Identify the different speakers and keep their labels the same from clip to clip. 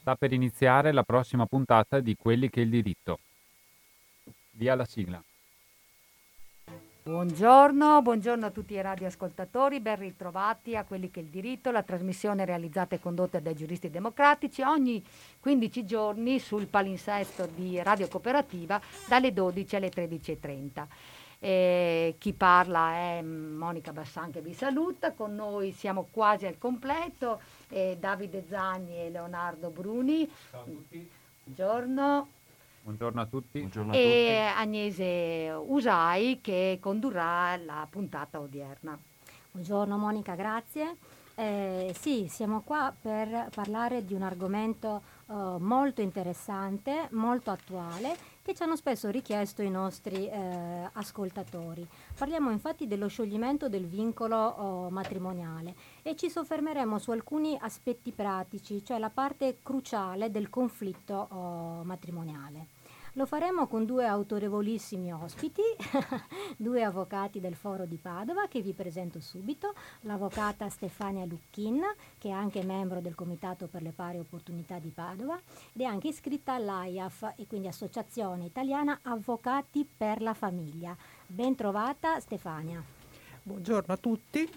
Speaker 1: sta per iniziare la prossima puntata di Quelli che è il diritto. Via la sigla.
Speaker 2: Buongiorno, buongiorno a tutti i radioascoltatori, ben ritrovati a quelli che è il diritto, la trasmissione realizzata e condotta dai giuristi democratici ogni 15 giorni sul palinsesto di Radio Cooperativa dalle 12 alle 13.30. Eh, chi parla è Monica Bassan che vi saluta, con noi siamo quasi al completo, eh, Davide Zagni e Leonardo Bruni.
Speaker 1: Ciao a tutti.
Speaker 2: Buongiorno.
Speaker 1: Buongiorno a tutti.
Speaker 3: Buongiorno a
Speaker 2: e Agnese Usai che condurrà la puntata odierna.
Speaker 4: Buongiorno Monica, grazie. Eh, sì, siamo qua per parlare di un argomento eh, molto interessante, molto attuale, che ci hanno spesso richiesto i nostri eh, ascoltatori. Parliamo infatti dello scioglimento del vincolo oh, matrimoniale e ci soffermeremo su alcuni aspetti pratici, cioè la parte cruciale del conflitto oh, matrimoniale. Lo faremo con due autorevolissimi ospiti, due avvocati del Foro di Padova che vi presento subito, l'avvocata Stefania Lucchin che è anche membro del Comitato per le pari opportunità di Padova ed è anche iscritta all'AIAF e quindi Associazione Italiana Avvocati per la Famiglia. Ben trovata Stefania.
Speaker 5: Buongiorno a tutti.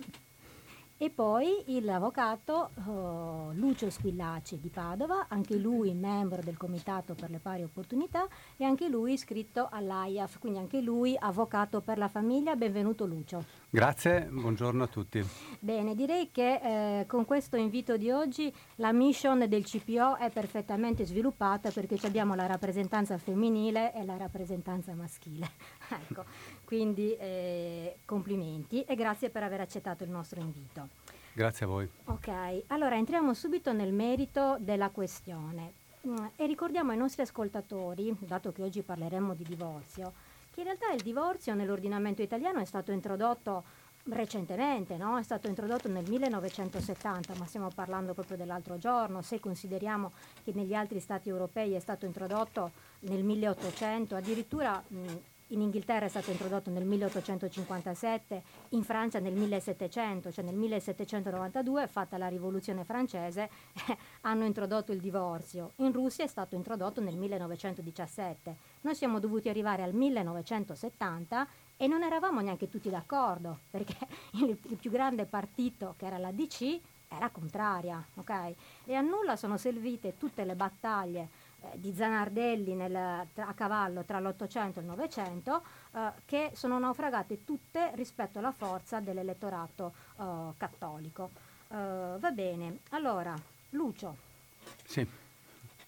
Speaker 4: E poi l'avvocato oh, Lucio Squillaci di Padova, anche lui membro del Comitato per le pari opportunità e anche lui iscritto all'AIAF, quindi anche lui avvocato per la famiglia. Benvenuto Lucio.
Speaker 3: Grazie, buongiorno a tutti.
Speaker 4: Bene, direi che eh, con questo invito di oggi la mission del CPO è perfettamente sviluppata perché abbiamo la rappresentanza femminile e la rappresentanza maschile. ecco, quindi eh, complimenti e grazie per aver accettato il nostro invito.
Speaker 3: Grazie a voi.
Speaker 4: Ok, allora entriamo subito nel merito della questione mm, e ricordiamo ai nostri ascoltatori, dato che oggi parleremo di divorzio, che in realtà il divorzio nell'ordinamento italiano è stato introdotto recentemente, no? è stato introdotto nel 1970, ma stiamo parlando proprio dell'altro giorno, se consideriamo che negli altri stati europei è stato introdotto nel 1800, addirittura mh, in Inghilterra è stato introdotto nel 1857, in Francia nel 1700, cioè nel 1792, fatta la rivoluzione francese, eh, hanno introdotto il divorzio. In Russia è stato introdotto nel 1917. Noi siamo dovuti arrivare al 1970 e non eravamo neanche tutti d'accordo, perché il, il più grande partito, che era la DC, era contraria, ok? E a nulla sono servite tutte le battaglie eh, di Zanardelli nel, a cavallo tra l'Ottocento e il Novecento, eh, che sono naufragate tutte rispetto alla forza dell'elettorato eh, cattolico. Eh, va bene, allora, Lucio.
Speaker 3: Sì.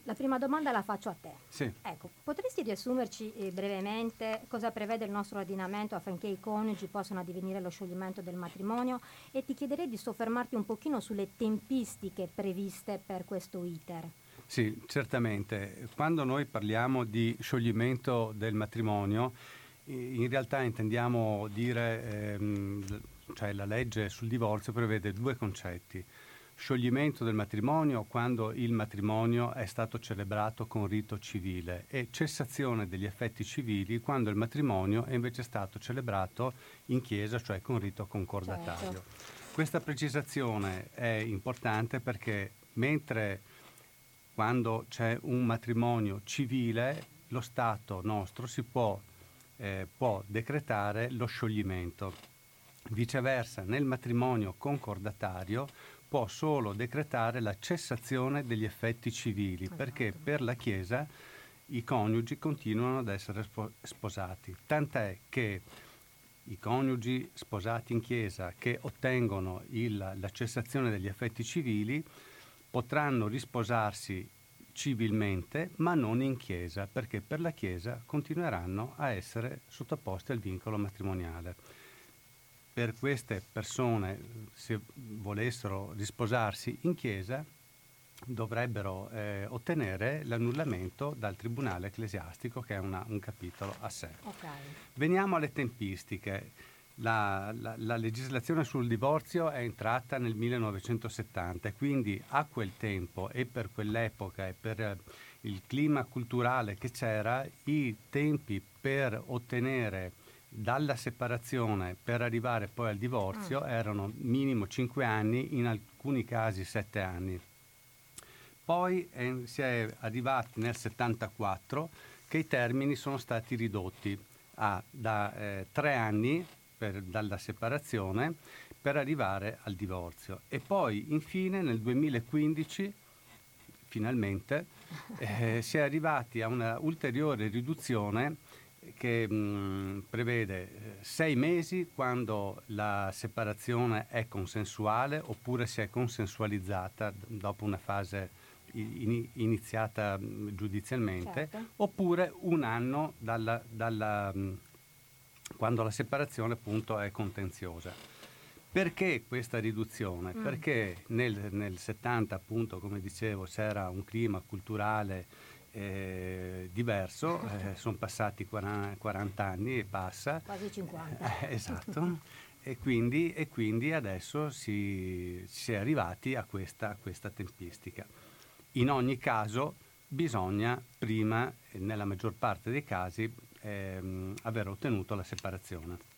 Speaker 4: La prima domanda la faccio a te.
Speaker 3: Sì.
Speaker 4: Ecco, potresti riassumerci eh, brevemente cosa prevede il nostro ordinamento affinché i coniugi possano addivenire allo scioglimento del matrimonio e ti chiederei di soffermarti un pochino sulle tempistiche previste per questo iter.
Speaker 3: Sì, certamente. Quando noi parliamo di scioglimento del matrimonio, in realtà intendiamo dire, ehm, cioè la legge sul divorzio prevede due concetti. Scioglimento del matrimonio quando il matrimonio è stato celebrato con rito civile e cessazione degli effetti civili quando il matrimonio è invece stato celebrato in chiesa, cioè con rito concordatario. Certo. Questa precisazione è importante perché mentre quando c'è un matrimonio civile, lo Stato nostro si può, eh, può decretare lo scioglimento. Viceversa, nel matrimonio concordatario può solo decretare la cessazione degli effetti civili, esatto. perché per la Chiesa i coniugi continuano ad essere sposati. Tant'è che i coniugi sposati in Chiesa che ottengono il, la cessazione degli effetti civili potranno risposarsi civilmente, ma non in chiesa, perché per la chiesa continueranno a essere sottoposti al vincolo matrimoniale. Per queste persone, se volessero risposarsi in chiesa, dovrebbero eh, ottenere l'annullamento dal tribunale ecclesiastico, che è una, un capitolo a sé.
Speaker 4: Okay.
Speaker 3: Veniamo alle tempistiche. La, la, la, legislazione sul divorzio è entrata nel 1970 e quindi a quel tempo e per quell'epoca e per eh, il clima culturale che c'era, i tempi per ottenere dalla separazione per arrivare poi al divorzio mm. erano minimo 5 anni, in alcuni casi 7 anni. Poi eh, si è arrivati nel 74 che i termini sono stati ridotti a da eh, tre anni per, dalla separazione per arrivare al divorzio e poi infine nel 2015 finalmente eh, si è arrivati a una ulteriore riduzione che mh, prevede eh, sei mesi quando la separazione è consensuale oppure si è consensualizzata dopo una fase in, iniziata mh, giudizialmente, certo. oppure un anno dalla, dalla, mh, quando la separazione appunto è contenziosa. Perché questa riduzione? Mm. Perché nel, nel 70 appunto, come dicevo, c'era un clima culturale eh, diverso, eh, sono passati 40, 40, anni e passa.
Speaker 4: Quasi 50.
Speaker 3: Eh, esatto. e, quindi, e, quindi, adesso si, si è arrivati a questa, a questa, tempistica. In ogni caso bisogna prima, nella maggior parte dei casi, ehm, aver ottenuto la separazione.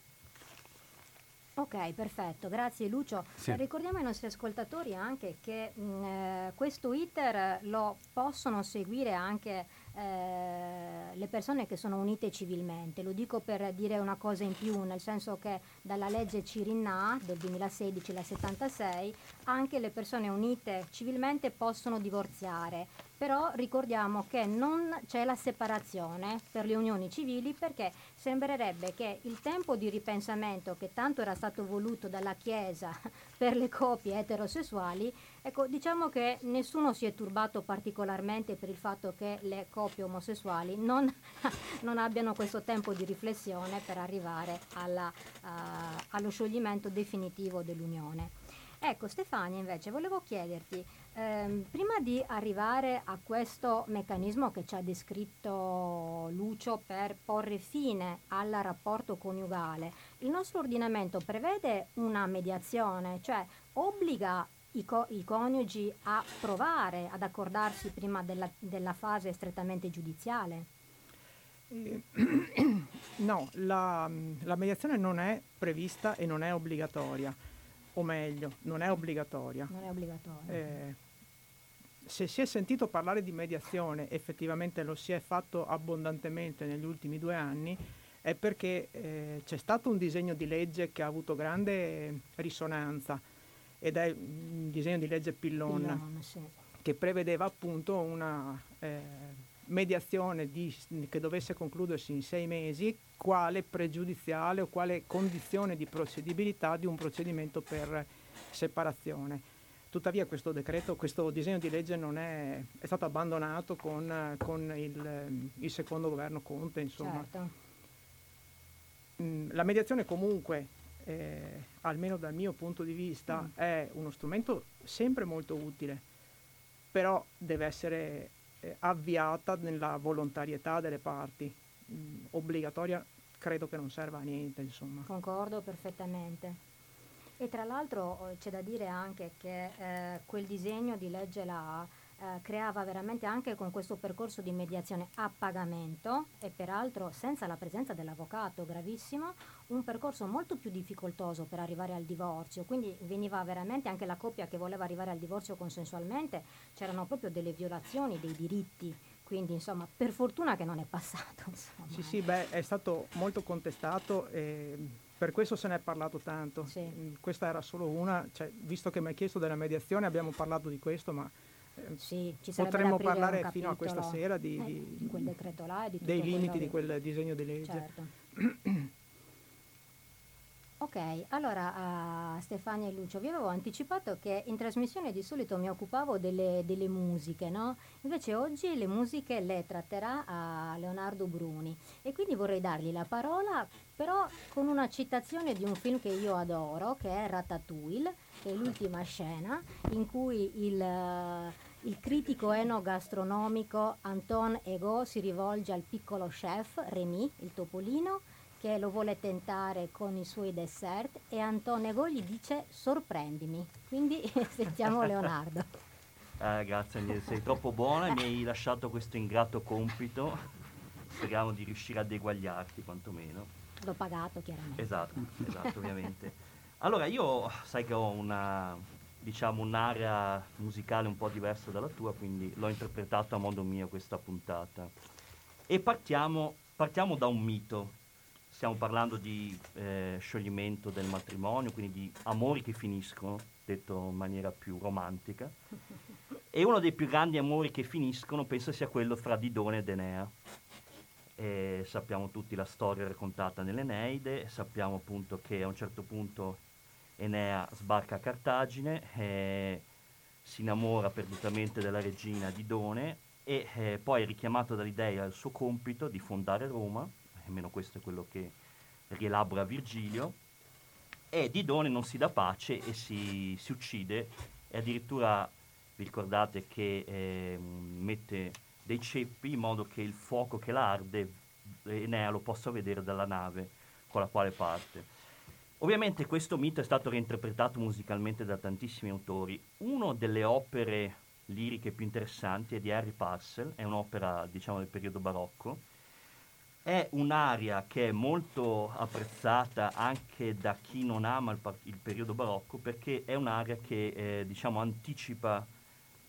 Speaker 4: Ok, perfetto, grazie Lucio. Sì. Ricordiamo ai nostri ascoltatori anche che mh, mm, eh, questo iter lo possono seguire anche eh, le persone che sono unite civilmente. Lo dico per dire una cosa in più, nel senso che dalla legge Cirinna del 2016, la 76, anche le persone unite civilmente possono divorziare però ricordiamo che non c'è la separazione per le unioni civili perché sembrerebbe che il tempo di ripensamento che tanto era stato voluto dalla Chiesa per le coppie eterosessuali, ecco, diciamo che nessuno si è turbato particolarmente per il fatto che le coppie omosessuali non, non abbiano questo tempo di riflessione per arrivare alla, uh, allo scioglimento definitivo dell'unione. Ecco Stefania invece volevo chiederti, ehm, prima di arrivare a questo meccanismo che ci ha descritto Lucio per porre fine al rapporto coniugale, il nostro ordinamento prevede una mediazione, cioè obbliga i, co- i coniugi a provare ad accordarsi prima della, della fase strettamente giudiziale?
Speaker 5: Eh, no, la, la mediazione non è prevista e non è obbligatoria o meglio, non è obbligatoria.
Speaker 4: Non è obbligatoria.
Speaker 5: Eh, se si è sentito parlare di mediazione, effettivamente lo si è fatto abbondantemente negli ultimi due anni, è perché eh, c'è stato un disegno di legge che ha avuto grande risonanza ed è un disegno di legge Pillon, Pillon sì. che prevedeva appunto una eh, mediazione di, che dovesse concludersi in sei mesi, quale pregiudiziale o quale condizione di procedibilità di un procedimento per separazione. Tuttavia questo decreto, questo disegno di legge non è, è stato abbandonato con, con il, il, secondo governo Conte. Insomma. Certo. Mm, la mediazione comunque, eh, almeno dal mio punto di vista, mm. è uno strumento sempre molto utile, però deve essere eh, avviata nella volontarietà delle parti. Mm, obbligatoria credo che non serva a niente. Insomma.
Speaker 4: Concordo perfettamente. E tra l'altro eh, c'è da dire anche che eh, quel disegno di legge la eh, creava veramente anche con questo percorso di mediazione a pagamento e peraltro senza la presenza dell'avvocato, gravissimo, un percorso molto più difficoltoso per arrivare al divorzio, quindi veniva veramente anche la coppia che voleva arrivare al divorzio consensualmente, c'erano proprio delle violazioni dei diritti quindi insomma per fortuna che non è passato. Insomma.
Speaker 5: Sì, sì, beh, è stato molto contestato e per questo se ne è parlato tanto. Sì. Mm, questa era solo una, cioè, visto che mi hai chiesto della mediazione abbiamo parlato di questo, ma
Speaker 4: eh, sì,
Speaker 5: potremmo parlare fino a questa sera di,
Speaker 4: eh, di, quel decreto là e di
Speaker 5: dei limiti di quel disegno di legge.
Speaker 4: Certo. Ok, allora uh, Stefania e Lucio, vi avevo anticipato che in trasmissione di solito mi occupavo delle, delle, musiche, no? Invece oggi le musiche le tratterà a Leonardo Bruni e quindi vorrei dargli la parola, però con una citazione di un film che io adoro, che è Ratatouille, che è l'ultima scena in cui il... Uh, il critico enogastronomico Anton Ego si rivolge al piccolo chef Remy, il topolino, che lo vuole tentare con i suoi dessert e Antonego gli dice sorprendimi. Quindi sentiamo Leonardo.
Speaker 6: Eh, grazie Agnese, sei troppo buona e mi hai lasciato questo ingrato compito. Speriamo di riuscire ad eguagliarti quantomeno.
Speaker 4: L'ho pagato chiaramente.
Speaker 6: Esatto, esatto ovviamente. Allora io sai che ho una, diciamo un'area musicale un po' diversa dalla tua, quindi l'ho interpretata a modo mio questa puntata. E partiamo, partiamo da un mito. Stiamo parlando di eh, scioglimento del matrimonio, quindi di amori che finiscono, detto in maniera più romantica. E uno dei più grandi amori che finiscono penso sia quello fra Didone ed Enea. E sappiamo tutti la storia raccontata nell'Eneide, sappiamo appunto che a un certo punto Enea sbarca a Cartagine, eh, si innamora perdutamente della regina Didone e eh, poi è richiamato dagli dei al suo compito di fondare Roma, almeno questo è quello che rielabora Virgilio, e Didone non si dà pace e si, si uccide e addirittura vi ricordate che eh, mette dei ceppi in modo che il fuoco che la arde Enea lo possa vedere dalla nave con la quale parte. Ovviamente questo mito è stato reinterpretato musicalmente da tantissimi autori. Una delle opere liriche più interessanti è di Harry Parcel, è un'opera diciamo del periodo barocco. È un'aria che è molto apprezzata anche da chi non ama il, par- il periodo barocco perché è un'aria che eh, diciamo anticipa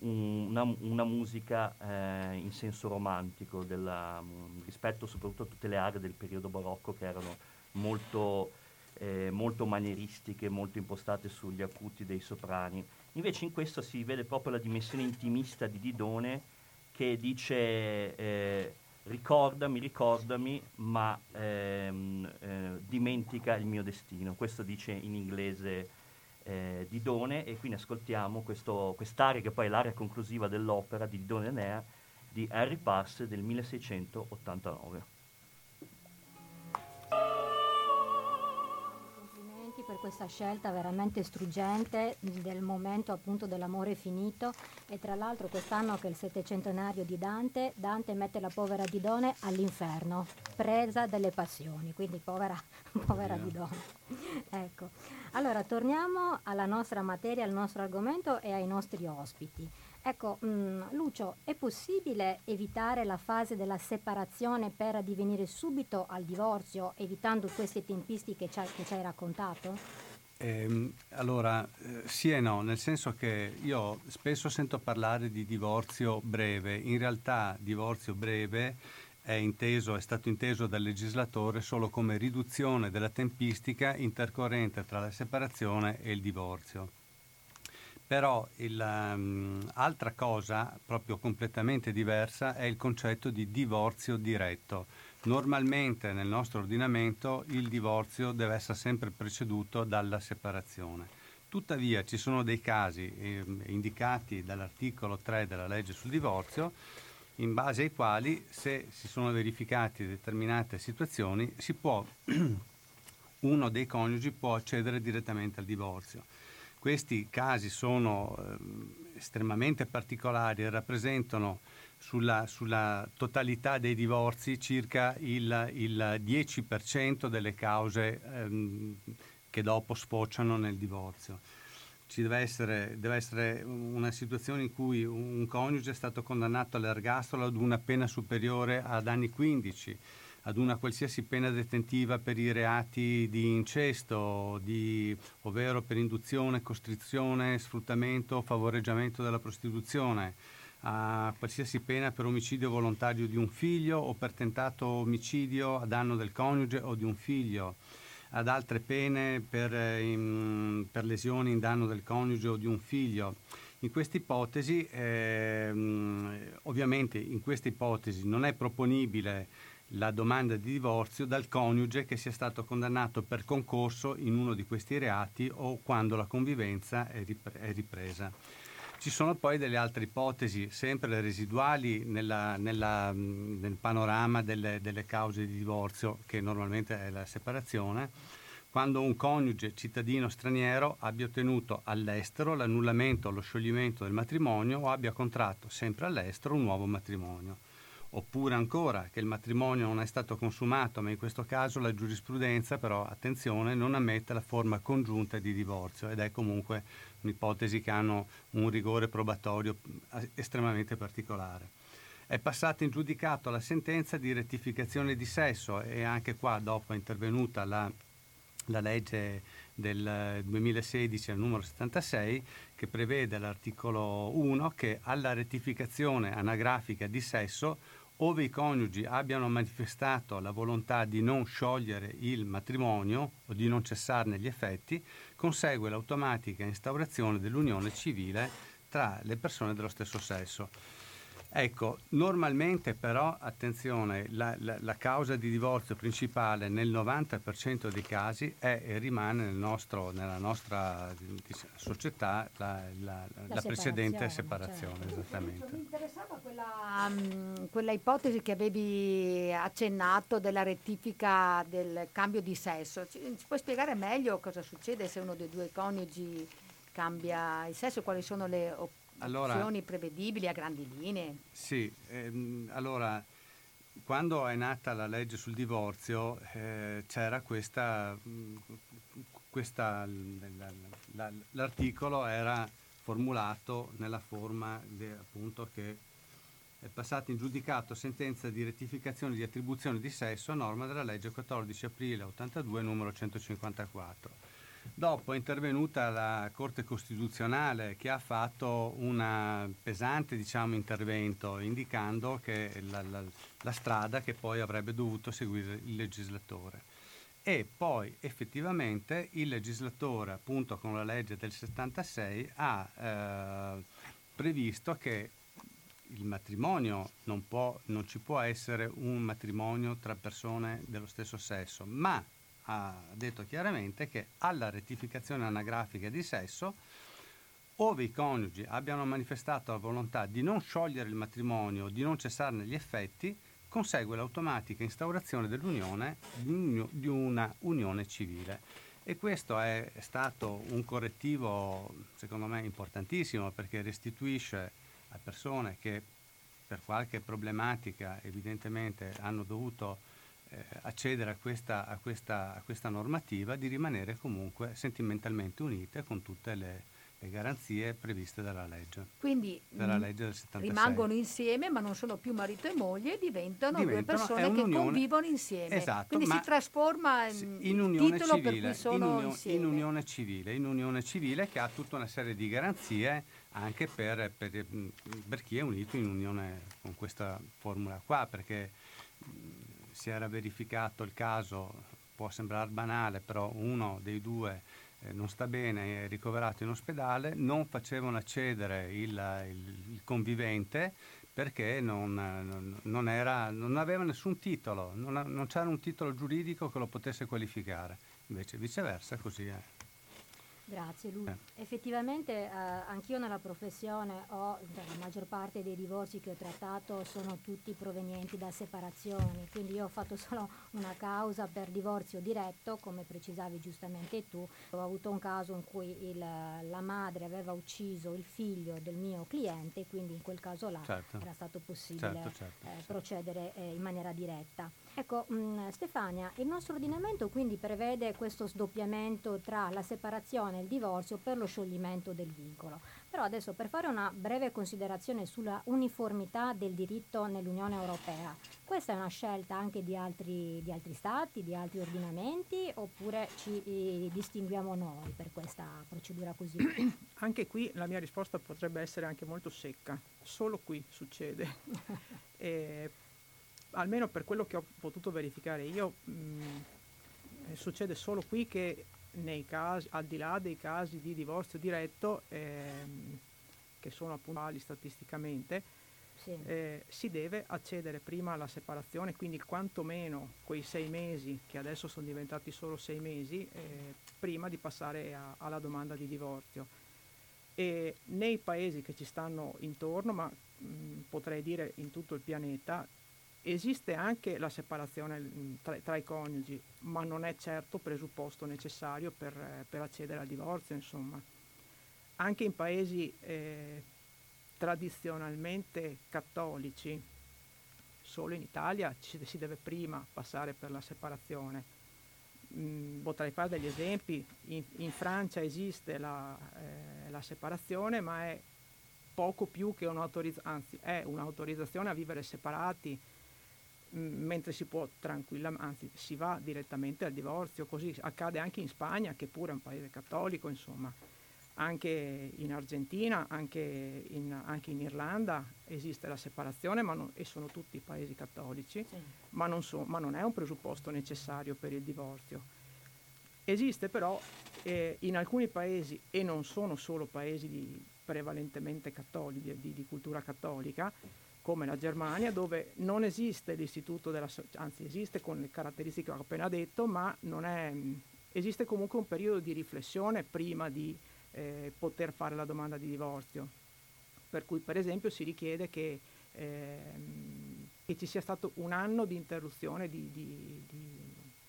Speaker 6: una, una, musica eh, in senso romantico della, rispetto soprattutto a tutte le aree del periodo barocco che erano molto eh, molto manieristiche, molto impostate sugli acuti dei soprani. Invece in questo si vede proprio la dimensione intimista di Didone che dice eh, ricordami, ricordami, ma ehm, eh, dimentica il mio destino. Questo dice in inglese eh, Didone e quindi ascoltiamo questo, quest'aria che poi è l'area conclusiva dell'opera di Didone Enea di Harry Pass del 1689.
Speaker 4: Questa scelta veramente struggente del momento appunto dell'amore finito e tra l'altro quest'anno che è il settecentenario di Dante, Dante mette la povera Didone all'inferno, presa delle passioni, quindi povera, povera yeah. Didone. ecco, allora torniamo alla nostra materia, al nostro argomento e ai nostri ospiti. Ecco, mh, mm, Lucio, è possibile evitare la fase della separazione per addivenire subito al divorzio, evitando queste tempistiche che ci hai raccontato?
Speaker 3: Eh, allora, eh, sì e no, nel senso che io spesso sento parlare di divorzio breve, in realtà divorzio breve è, inteso, è stato inteso dal legislatore solo come riduzione della tempistica intercorrente tra la separazione e il divorzio. Però l'altra um, cosa, proprio completamente diversa, è il concetto di divorzio diretto. Normalmente nel nostro ordinamento il divorzio deve essere sempre preceduto dalla separazione. Tuttavia ci sono dei casi eh, indicati dall'articolo 3 della legge sul divorzio in base ai quali se si sono verificate determinate situazioni può, uno dei coniugi può accedere direttamente al divorzio. Questi casi sono eh, estremamente particolari e rappresentano sulla, sulla, totalità dei divorzi circa il, il 10% delle cause ehm, che dopo sfociano nel divorzio. Ci deve essere, deve essere, una situazione in cui un coniuge è stato condannato all'ergastolo ad una pena superiore ad anni 15 ad una qualsiasi pena detentiva per i reati di incesto, di, ovvero per induzione, costrizione, sfruttamento, favoreggiamento della prostituzione, a qualsiasi pena per omicidio volontario di un figlio o per tentato omicidio a danno del coniuge o di un figlio, ad altre pene per, in, per lesioni in danno del coniuge o di un figlio. In questa ipotesi, eh, ovviamente in questa ipotesi non è proponibile la domanda di divorzio dal coniuge che sia stato condannato per concorso in uno di questi reati o quando la convivenza è, ripre- è ripresa. Ci sono poi delle altre ipotesi, sempre residuali nella, nella, nel panorama delle, delle cause di divorzio, che normalmente è la separazione, quando un coniuge cittadino straniero abbia ottenuto all'estero l'annullamento o lo scioglimento del matrimonio o abbia contratto sempre all'estero un nuovo matrimonio oppure ancora che il matrimonio non è stato consumato, ma in questo caso la giurisprudenza però, attenzione, non ammette la forma congiunta di divorzio ed è comunque un'ipotesi che hanno un rigore probatorio eh, estremamente particolare. È passata in giudicato la sentenza di rettificazione di sesso e anche qua dopo è intervenuta la la legge del 2016 al numero 76 che prevede all'articolo 1 che alla rettificazione anagrafica di sesso ove i coniugi abbiano manifestato la volontà di non sciogliere il matrimonio o di non cessarne gli effetti, consegue l'automatica instaurazione dell'unione civile tra le persone dello stesso sesso. Ecco, normalmente però, attenzione, la, la, la, causa di divorzio principale nel 90% dei casi è e rimane nel nostro, nella nostra società la, la precedente separazione. Certo. Esattamente.
Speaker 2: Mi interessava quella, um, quella, ipotesi che avevi accennato della rettifica del cambio di sesso. Ci, ci puoi spiegare meglio cosa succede se uno dei due coniugi cambia il sesso, quali sono le opzioni? Allora, azioni prevedibili a grandi linee?
Speaker 3: Sì, ehm, allora quando è nata la legge sul divorzio eh, c'era questa, questa la, la, l'articolo era formulato nella forma de, appunto che è passata in giudicato sentenza di rettificazione di attribuzione di sesso a norma della legge 14 aprile 82 numero 154 Dopo è intervenuta la Corte Costituzionale che ha fatto un pesante diciamo, intervento indicando la, la, la strada che poi avrebbe dovuto seguire il legislatore. E poi effettivamente il legislatore, appunto con la legge del 76, ha eh, previsto che il matrimonio non, può, non ci può essere un matrimonio tra persone dello stesso sesso, ma ha detto chiaramente che alla rettificazione anagrafica di sesso, ove i coniugi abbiano manifestato la volontà di non sciogliere il matrimonio o di non cessarne gli effetti, consegue l'automatica instaurazione dell'unione di una unione civile. E questo è stato un correttivo, secondo me, importantissimo perché restituisce a persone che per qualche problematica evidentemente hanno dovuto eh, accedere a questa, a, questa, a questa, normativa di rimanere comunque sentimentalmente unite con tutte le, le garanzie previste dalla legge.
Speaker 2: Quindi
Speaker 3: dalla mm, legge
Speaker 2: rimangono insieme ma non sono più marito e moglie, diventano, diventano due persone che convivono insieme.
Speaker 3: Esatto,
Speaker 2: Quindi si trasforma in, in unione civile, in, unio,
Speaker 3: in, unione civile, in unione civile che ha tutta una serie di garanzie anche per, per, per chi è unito in unione con questa formula qua, perché si era verificato il caso, può sembrare banale, però uno dei due eh, non sta bene, è ricoverato in ospedale, non facevano accedere il, il, il convivente perché non, non, era, non, aveva nessun titolo, non, c'era un titolo giuridico che lo potesse qualificare, invece viceversa così è.
Speaker 4: Grazie Lu. Eh. Effettivamente eh, anch'io nella professione ho, cioè, la maggior parte dei divorzi che ho trattato sono tutti provenienti da separazioni, quindi io ho fatto solo una causa per divorzio diretto, come precisavi giustamente tu. Ho avuto un caso in cui il, la madre aveva ucciso il figlio del mio cliente, quindi in quel caso là certo. era stato possibile certo, certo, eh, procedere eh, in maniera diretta. Ecco, mh, mm, Stefania, il nostro ordinamento quindi prevede questo sdoppiamento tra la separazione e il divorzio per lo scioglimento del vincolo. Però adesso per fare una breve considerazione sulla uniformità del diritto nell'Unione Europea, questa è una scelta anche di altri, di altri stati, di altri ordinamenti, oppure ci eh, distinguiamo noi per questa procedura così?
Speaker 5: Anche qui la mia risposta potrebbe essere anche molto secca, solo qui succede. eh, almeno per quello che ho potuto verificare io, mh, mm, succede solo qui che nei casi, al di là dei casi di divorzio diretto, ehm, che sono appunto statisticamente, sì. eh, si deve accedere prima alla separazione, quindi quantomeno quei sei mesi, che adesso sono diventati solo sei mesi, eh, prima di passare a, alla domanda di divorzio. E nei paesi che ci stanno intorno, ma mh, potrei dire in tutto il pianeta, Esiste anche la separazione mm, tra, tra, i coniugi, ma non è certo presupposto necessario per, eh, per accedere al divorzio, insomma. Anche in paesi eh, tradizionalmente cattolici, solo in Italia ci, si deve prima passare per la separazione. Mm, potrei fare degli esempi, in, in Francia esiste la, eh, la separazione, ma è poco più che un'autorizzazione, anzi è un'autorizzazione a vivere separati mentre si può tranquillamente, anzi si va direttamente al divorzio, così accade anche in Spagna, che pure è un paese cattolico, insomma, anche in Argentina, anche in, anche in Irlanda esiste la separazione non, e sono tutti paesi cattolici, sì. ma, non so, ma non è un presupposto necessario per il divorzio. Esiste però eh, in alcuni paesi, e non sono solo paesi di, prevalentemente cattolici, di, di, cultura cattolica, come la Germania, dove non esiste l'istituto della, anzi esiste con le caratteristiche che ho appena detto, ma è, esiste comunque un periodo di riflessione prima di eh, poter fare la domanda di divorzio. Per cui per esempio si richiede che, ehm, che ci sia stato un anno di interruzione di, di, di,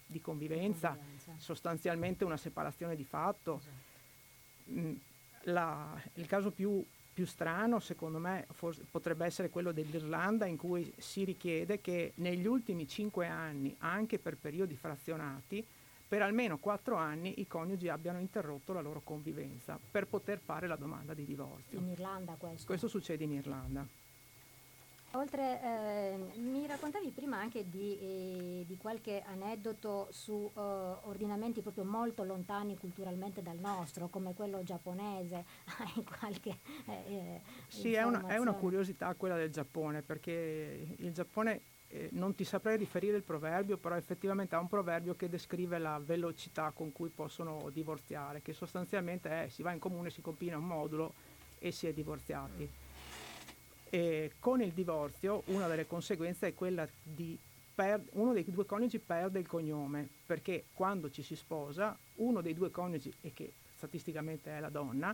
Speaker 5: di convivenza, convivenza, sostanzialmente una separazione di fatto. Esatto. Mm, la, il caso più, più strano, secondo me, forse, potrebbe essere quello dell'Irlanda, in cui si richiede che negli ultimi cinque anni, anche per periodi frazionati, per almeno quattro anni i coniugi abbiano interrotto la loro convivenza per poter fare la domanda di divorzio.
Speaker 4: In Irlanda questo?
Speaker 5: Questo succede in Irlanda.
Speaker 4: Oltre, eh, mi raccontavi prima anche di, eh, di qualche aneddoto su eh, ordinamenti proprio molto lontani culturalmente dal nostro, come quello giapponese. Hai qualche
Speaker 5: eh, eh, Sì, è una, è una, curiosità quella del Giappone, perché il Giappone, non ti saprei riferire il proverbio, però effettivamente ha un proverbio che descrive la velocità con cui possono divorziare, che sostanzialmente è si va in comune, si compina un modulo e si è divorziati. E con il divorzio una delle conseguenze è quella di per, uno dei due coniugi perde il cognome perché quando ci si sposa uno dei due coniugi, e che statisticamente è la donna,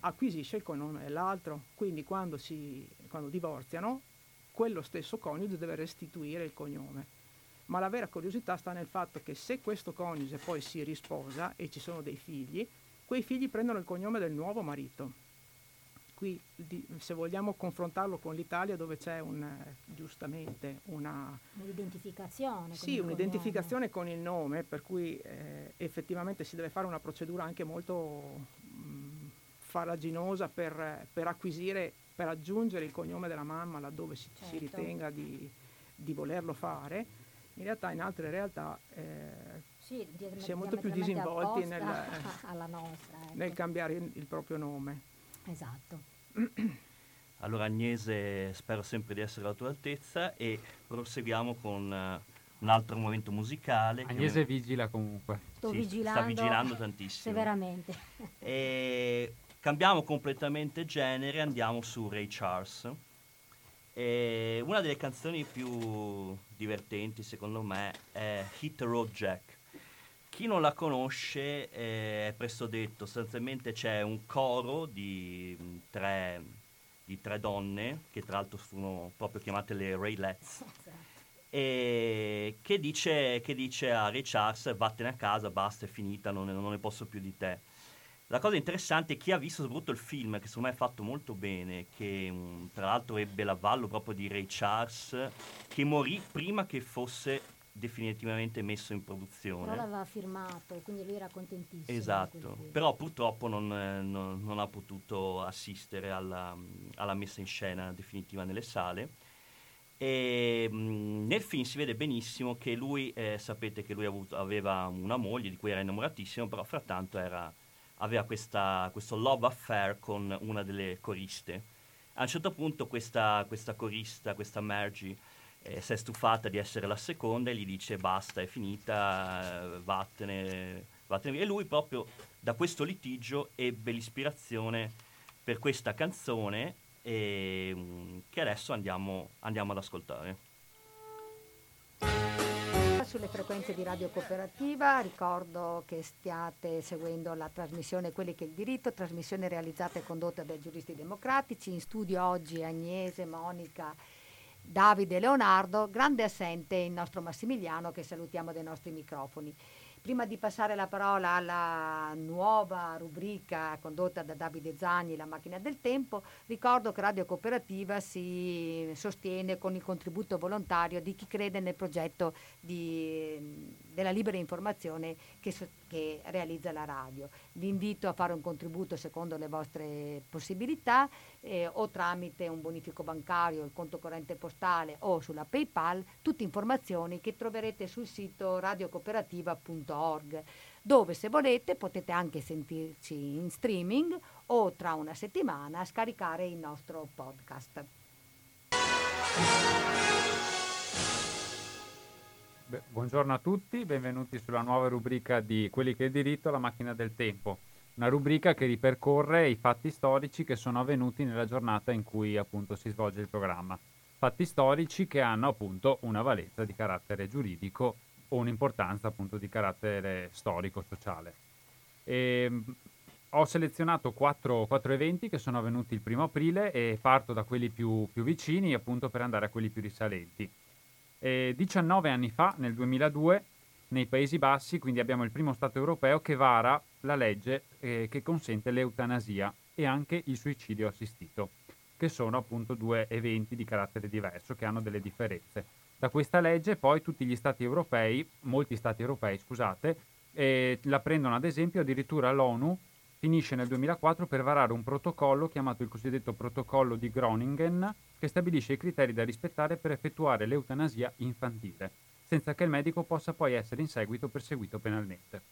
Speaker 5: acquisisce il cognome dell'altro. Quindi quando, si, quando divorziano, quello stesso coniuge deve restituire il cognome. Ma la vera curiosità sta nel fatto che se questo coniuge poi si risposa e ci sono dei figli, quei figli prendono il cognome del nuovo marito qui di, se vogliamo confrontarlo con l'Italia dove c'è un, giustamente una...
Speaker 4: Un'identificazione.
Speaker 5: Sì, un'identificazione con il nome, per cui eh, effettivamente si deve fare una procedura anche molto mh, farraginosa per, per, acquisire, per aggiungere il cognome della mamma laddove si, certo. si ritenga di, di, volerlo fare. In realtà in altre realtà eh, sì, si è molto più disinvolti nel,
Speaker 4: nostra, ecco.
Speaker 5: nel cambiare il, il proprio nome.
Speaker 4: Esatto.
Speaker 6: Allora Agnese, spero sempre di essere alla tua altezza e proseguiamo con uh, un altro momento musicale.
Speaker 1: Agnese che... vigila comunque.
Speaker 4: Sto sì, vigilando.
Speaker 6: Sta vigilando tantissimo.
Speaker 4: Severamente.
Speaker 6: E cambiamo completamente genere, andiamo su Ray Charles. E una delle canzoni più divertenti secondo me è Hit Road Jack chi non la conosce eh, è presto detto, sostanzialmente c'è un coro di mm, tre, di tre, donne, che tra l'altro furono proprio chiamate le Raylets, e che dice, che dice, a Ray Charles vattene a casa, basta, è finita, non ne, non ne posso più di te. La cosa interessante è chi ha visto soprattutto il film, che secondo me è fatto molto bene, che um, tra l'altro ebbe l'avallo proprio di Ray Charles, che morì prima che fosse definitivamente messo in produzione.
Speaker 4: Però l'aveva firmato, quindi lui era contentissimo.
Speaker 6: Esatto, però purtroppo non, eh, non, non, ha potuto assistere alla, alla, messa in scena definitiva nelle sale. E, mh, nel film si vede benissimo che lui, eh, sapete che lui avuto, aveva una moglie di cui era innamoratissimo, però frattanto era, aveva questa, questo love affair con una delle coriste. A un certo punto questa, questa corista, questa Margie, eh, si è stufata di essere la seconda e gli dice basta, è finita, vattene, vattene via. E lui proprio da questo litigio ebbe l'ispirazione per questa canzone e, um, che adesso andiamo, andiamo ad ascoltare
Speaker 2: sulle frequenze di Radio Cooperativa, ricordo che stiate seguendo la trasmissione Quelli che è il diritto, trasmissione realizzata e condotta dai giuristi democratici, in studio oggi Agnese, Monica Davide Leonardo, grande assente il nostro Massimiliano che salutiamo dai nostri microfoni. Prima di passare la parola alla nuova rubrica condotta da Davide Zagni, La macchina del tempo, ricordo che Radio Cooperativa si sostiene con il contributo volontario di chi crede nel progetto di della libera informazione che, che, realizza la radio. Vi invito a fare un contributo secondo le vostre possibilità eh, o tramite un bonifico bancario, il conto corrente postale o sulla PayPal, tutte informazioni che troverete sul sito radiocooperativa.org dove se volete potete anche sentirci in streaming o tra una settimana scaricare il nostro podcast.
Speaker 1: Beh, buongiorno a tutti, benvenuti sulla nuova rubrica di Quelli che è diritto, la macchina del tempo. Una rubrica che ripercorre i fatti storici che sono avvenuti nella giornata in cui appunto si svolge il programma. Fatti storici che hanno appunto una valenza di carattere giuridico o un'importanza appunto di carattere storico-sociale. E, ehm, ho selezionato quattro, quattro, eventi che sono avvenuti il primo aprile e parto da quelli più, più vicini appunto per andare a quelli più risalenti. E 19 anni fa, nel 2002, nei Paesi Bassi, quindi abbiamo il primo Stato europeo che vara la legge eh, che consente l'eutanasia e anche il suicidio assistito, che sono appunto due eventi di carattere diverso che hanno delle differenze. Da questa legge poi tutti gli stati europei, molti stati europei scusate, eh, la prendono ad esempio addirittura l'ONU finisce nel 2004 per varare un protocollo chiamato il cosiddetto protocollo di Groningen che stabilisce i criteri da rispettare per effettuare l'eutanasia infantile, senza che il medico possa poi essere in seguito perseguito penalmente.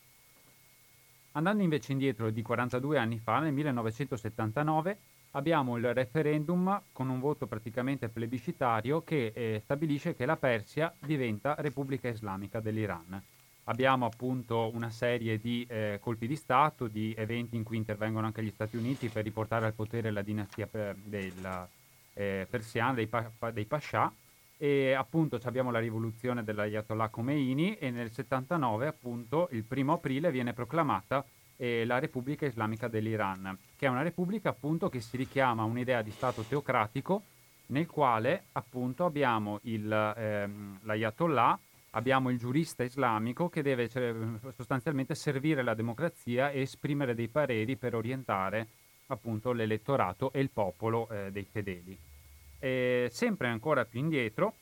Speaker 1: Andando invece indietro di 42 anni fa, nel 1979, abbiamo il referendum con un voto praticamente plebiscitario che eh, stabilisce che la Persia diventa Repubblica Islamica dell'Iran. Abbiamo appunto una serie di eh, colpi di Stato, di eventi in cui intervengono anche gli Stati Uniti per riportare al potere la dinastia per, della, eh, persiana, dei, pa- dei Pascià, e appunto abbiamo la rivoluzione dell'Ayatollah Khomeini e nel 79 appunto il primo aprile viene proclamata eh, la Repubblica Islamica dell'Iran, che è una repubblica appunto che si richiama a un'idea di Stato teocratico nel quale appunto abbiamo il, ehm, l'Ayatollah, abbiamo il giurista islamico che deve cioè, sostanzialmente servire la democrazia e esprimere dei pareri per orientare appunto l'elettorato e il popolo eh, dei fedeli. E sempre ancora più indietro,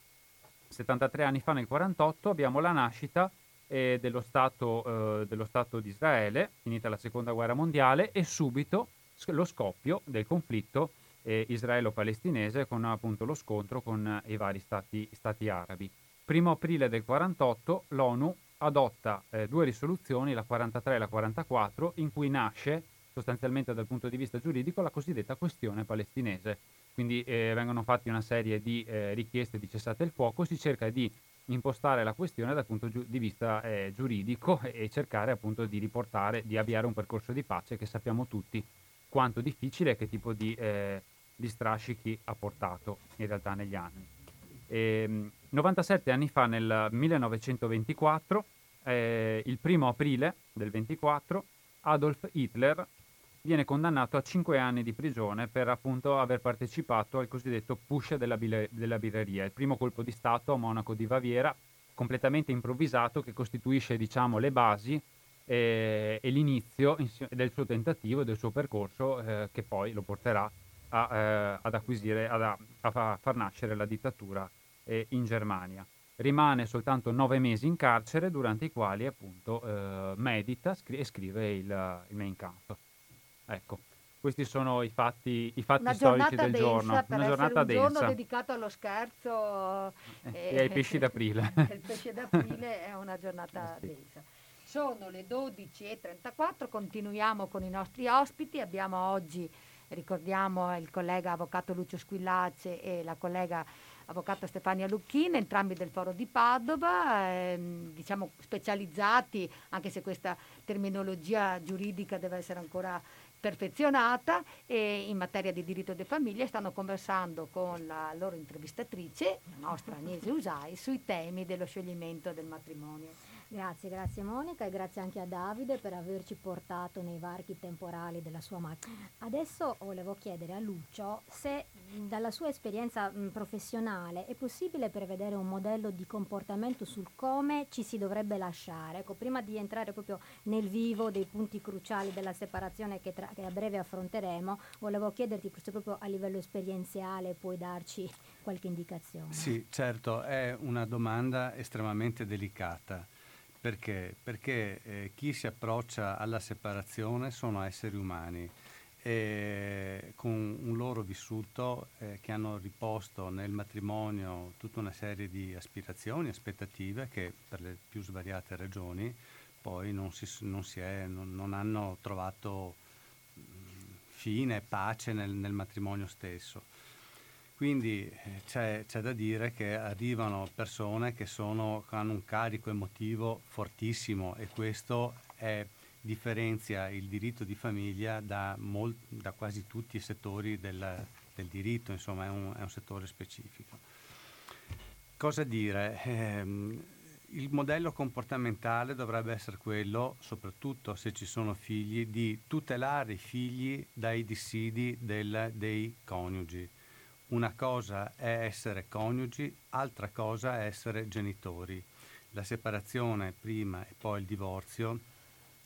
Speaker 1: 73 anni fa nel 48, abbiamo la nascita eh, dello, stato, eh, dello Stato di Israele, finita la seconda guerra mondiale, e subito lo scoppio del conflitto eh, israelo-palestinese con appunto lo scontro con eh, i vari stati, stati arabi. Primo aprile del 48 l'ONU adotta eh, due risoluzioni, la 43 e la 44, in cui nasce sostanzialmente dal punto di vista giuridico la cosiddetta questione palestinese. Quindi eh, vengono fatte una serie di eh, richieste di cessate il fuoco, si cerca di impostare la questione dal punto giu- di vista eh, giuridico e cercare appunto di riportare, di avviare un percorso di pace che sappiamo tutti quanto difficile e che tipo di, eh, di strascichi ha portato in realtà negli anni. E, 97 anni fa, nel 1924, eh, il primo aprile del 24, Adolf Hitler viene condannato a 5 anni di prigione per appunto aver partecipato al cosiddetto push della, bile- della birreria, il primo colpo di Stato a Monaco di Baviera, completamente improvvisato, che costituisce diciamo, le basi eh, e l'inizio del suo tentativo e del suo percorso eh, che poi lo porterà a, eh, ad acquisire, ad, a, a, far nascere la dittatura eh, in Germania. Rimane soltanto nove mesi in carcere, durante i quali appunto eh, medita scri- e scrive il, il Mein Kampf. Ecco, questi sono i fatti, i fatti storici del giorno.
Speaker 2: Una giornata un densa. giorno dedicato allo scherzo
Speaker 1: eh, e, e ai pesci d'aprile.
Speaker 2: Il pesce d'aprile è una giornata sì. densa. Sono le 12.34, continuiamo con i nostri ospiti. Abbiamo oggi, ricordiamo, il collega avvocato Lucio Squillace e la collega avvocato Stefania Lucchini, entrambi del Foro di Padova, ehm, diciamo specializzati, anche se questa terminologia giuridica deve essere ancora perfezionata e in materia di diritto di famiglia stanno conversando con la loro intervistatrice, la nostra Agnese Usai, sui temi dello scioglimento del matrimonio.
Speaker 4: Grazie, grazie Monica e grazie anche a Davide per averci portato nei varchi temporali della sua macchina. Adesso volevo chiedere a Lucio se dalla sua esperienza mh, professionale è possibile prevedere un modello di comportamento sul come ci si dovrebbe lasciare. Ecco, prima di entrare proprio nel vivo dei punti cruciali della separazione che, tra, che a breve affronteremo, volevo chiederti se proprio a livello esperienziale puoi darci qualche indicazione.
Speaker 3: Sì, certo, è una domanda estremamente delicata Perché? Perché eh, chi si approccia alla separazione sono esseri umani eh, con un loro vissuto eh, che hanno riposto nel matrimonio tutta una serie di aspirazioni, aspettative che per le più svariate ragioni poi non, si, non, si è, non, non hanno trovato fine, pace nel, nel matrimonio stesso. Quindi eh, c'è, c'è, da dire che arrivano persone che, sono, che hanno un carico emotivo fortissimo e questo è differenzia il diritto di famiglia da, molt, da quasi tutti i settori del, del diritto, insomma è un, è un, settore specifico. Cosa dire? Eh, il modello comportamentale dovrebbe essere quello, soprattutto se ci sono figli, di tutelare i figli dai dissidi del, dei coniugi. Una cosa è essere coniugi, altra cosa è essere genitori. La separazione prima e poi il divorzio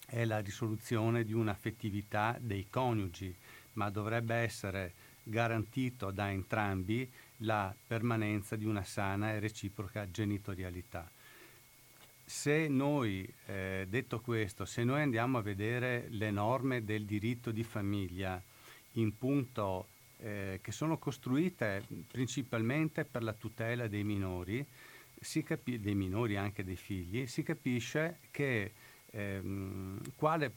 Speaker 3: è la risoluzione di un'affettività dei coniugi, ma dovrebbe essere garantito da entrambi la permanenza di una sana e reciproca genitorialità. Se noi, eh, detto questo, se noi andiamo a vedere le norme del diritto di famiglia in punto eh, che sono costruite principalmente per la tutela dei minori, capi- dei minori anche dei figli, si capisce che ehm, quale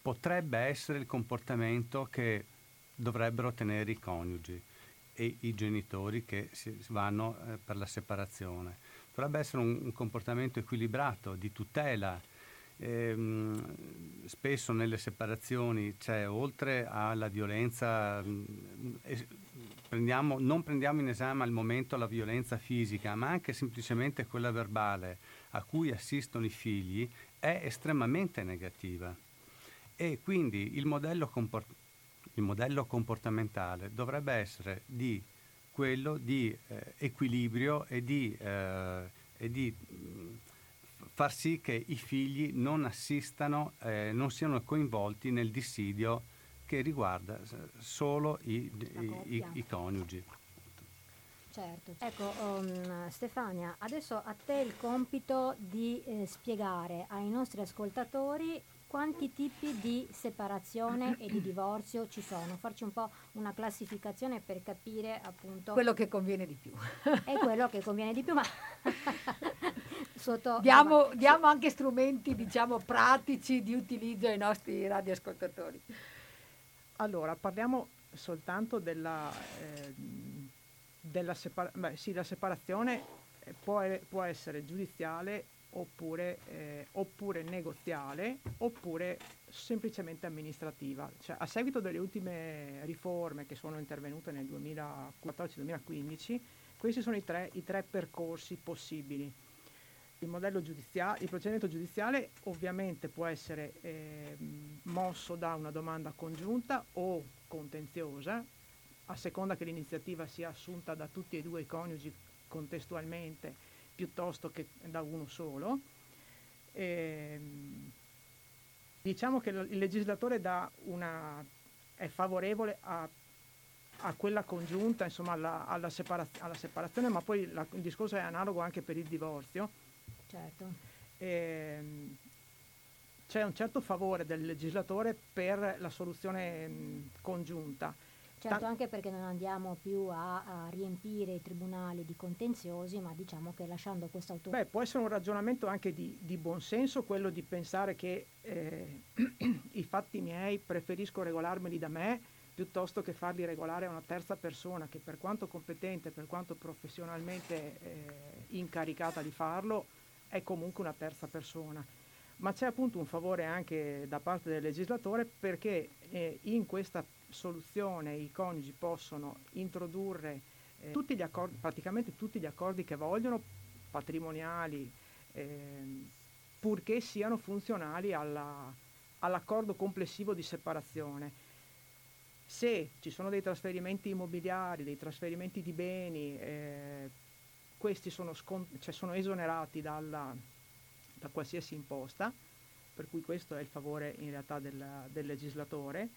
Speaker 3: potrebbe essere il comportamento che dovrebbero tenere i coniugi e i genitori che vanno eh, per la separazione. Dovrebbe essere un, un comportamento equilibrato, di tutela. Ehm, spesso nelle separazioni c'è, oltre alla violenza, es- prendiamo, non prendiamo in esame al momento la violenza fisica, ma anche semplicemente quella verbale a cui assistono i figli è estremamente negativa. E quindi il modello, comport- il modello comportamentale dovrebbe essere di quello di eh, equilibrio e di, eh, e di mh, mm, far sì che i figli non assistano, eh, non siano coinvolti nel dissidio che riguarda solo i, i, i, coniugi.
Speaker 4: Certo, ecco um, Stefania, adesso a te il compito di eh, spiegare ai nostri ascoltatori quanti tipi di separazione e di divorzio ci sono, farci un po' una classificazione per capire appunto
Speaker 2: quello che conviene di più.
Speaker 4: è quello che conviene di più, ma
Speaker 2: sotto, diamo, diamo, anche strumenti diciamo pratici di utilizzo ai nostri radioascoltatori.
Speaker 5: Allora, parliamo soltanto della eh, della separa- beh, sì, la separazione eh, può, può, essere giudiziale oppure, eh, oppure, negoziale oppure semplicemente amministrativa. Cioè, a seguito delle ultime riforme che sono intervenute nel 2014-2015, questi sono i tre, i tre percorsi possibili. Il, modello giudiziale, il procedimento giudiziale ovviamente può essere eh, mosso da una domanda congiunta o contenziosa, a seconda che l'iniziativa sia assunta da tutti e due i coniugi contestualmente piuttosto che da uno solo. E, ehm, diciamo che il legislatore una, è favorevole a, a, quella congiunta, insomma alla, alla, separaz- alla separazione, ma poi la, il discorso è analogo anche per il divorzio.
Speaker 4: Certo.
Speaker 5: E, ehm, c'è un certo favore del legislatore per la soluzione mh, congiunta
Speaker 4: Certo, anche perché non andiamo più a, a, riempire i tribunali di contenziosi, ma diciamo che lasciando questo autonomia...
Speaker 5: Beh, può essere un ragionamento anche di, di buonsenso quello di pensare che eh, i fatti miei preferisco regolarmeli da me piuttosto che farli regolare a una terza persona che per quanto competente, per quanto professionalmente eh, incaricata di farlo, è comunque una terza persona. Ma c'è appunto un favore anche da parte del legislatore perché eh, in questa soluzione i coniugi possono introdurre eh, tutti accordi, praticamente tutti gli accordi che vogliono, patrimoniali, eh, purché siano funzionali alla, all'accordo complessivo di separazione. Se ci sono dei trasferimenti immobiliari, dei trasferimenti di beni, eh, questi sono, scont- cioè sono esonerati dalla, da qualsiasi imposta, per cui questo è il favore in realtà del, del legislatore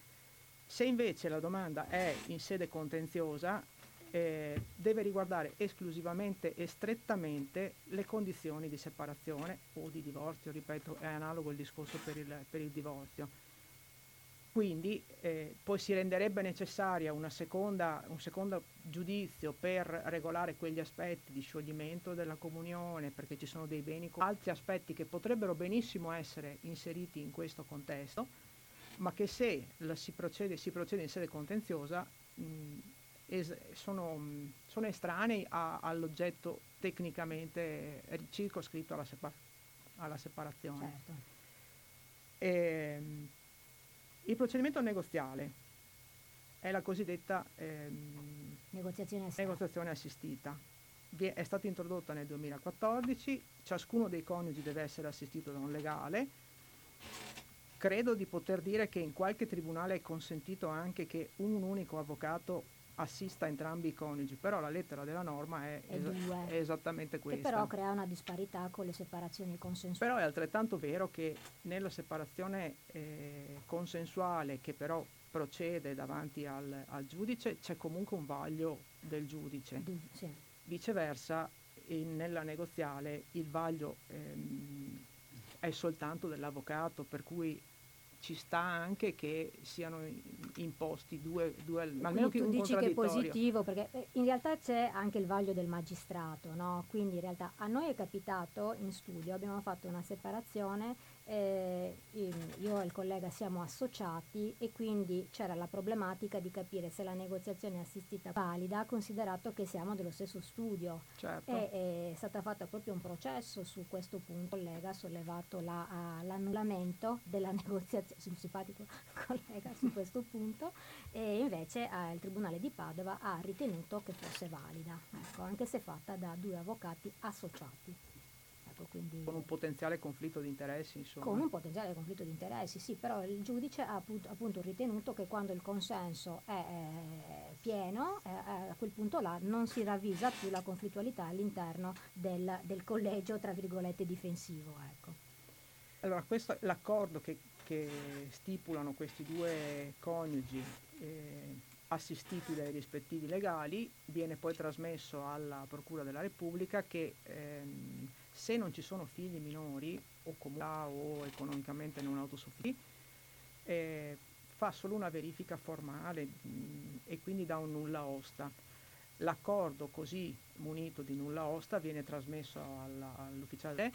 Speaker 5: se invece la domanda è in sede contenziosa, eh, deve riguardare esclusivamente e strettamente le condizioni di separazione o di divorzio, ripeto, è analogo il discorso per il, per il divorzio. Quindi eh, poi si renderebbe necessaria una seconda, un secondo giudizio per regolare quegli aspetti di scioglimento della comunione, perché ci sono dei beni, altri aspetti che potrebbero benissimo essere inseriti in questo contesto, ma che se si procede, si, procede, in sede contenziosa mh, es- sono, mh, sono, estranei a, all'oggetto tecnicamente circoscritto alla, separ- alla separazione. Certo. E, ehm, il procedimento negoziale è la cosiddetta ehm,
Speaker 4: negoziazione, assistita.
Speaker 5: negoziazione assistita. È stata introdotta nel 2014, ciascuno dei coniugi deve essere assistito da un legale. Credo di poter dire che in qualche tribunale è consentito anche che un unico avvocato assista entrambi i coniugi, però la lettera della norma è, es- è esattamente questa.
Speaker 4: Che però crea una disparità con le separazioni consensuali.
Speaker 5: Però è altrettanto vero che nella separazione eh, consensuale, che però procede davanti al, al, giudice, c'è comunque un vaglio del giudice.
Speaker 4: Di, sì.
Speaker 5: Viceversa, in, nella negoziale il vaglio ehm, è soltanto dell'avvocato, per cui ci sta anche che siano imposti due, due
Speaker 4: almeno che tu dici che è positivo perché eh, in realtà c'è anche il vaglio del magistrato no? quindi in realtà a noi è capitato in studio abbiamo fatto una separazione eh, io e il collega siamo associati e quindi c'era la problematica di capire se la negoziazione assistita è valida, considerato che siamo dello stesso studio.
Speaker 5: Certo.
Speaker 4: E, è stato fatto proprio un processo su questo punto. Il collega ha sollevato la, uh, l'annullamento della negoziazione, simpatico collega su questo punto, e invece uh, il Tribunale di Padova ha ritenuto che fosse valida, ecco, anche se fatta da due avvocati associati.
Speaker 5: Ecco, quindi, con un potenziale conflitto di interessi, insomma.
Speaker 4: Con un potenziale conflitto di interessi, sì, però il giudice ha appunto, ritenuto che quando il consenso è, è pieno, eh, a quel punto là non si ravvisa più la conflittualità all'interno del, del collegio, tra virgolette, difensivo. Ecco.
Speaker 5: Allora, questo, l'accordo che, che, stipulano questi due coniugi eh, assistiti dai rispettivi legali viene poi trasmesso alla Procura della Repubblica che ehm, se non ci sono figli minori o comunità o economicamente non autosufficienti, eh, fa solo una verifica formale mh, e quindi dà un nulla osta. L'accordo così munito di nulla osta viene trasmesso alla, all'ufficiale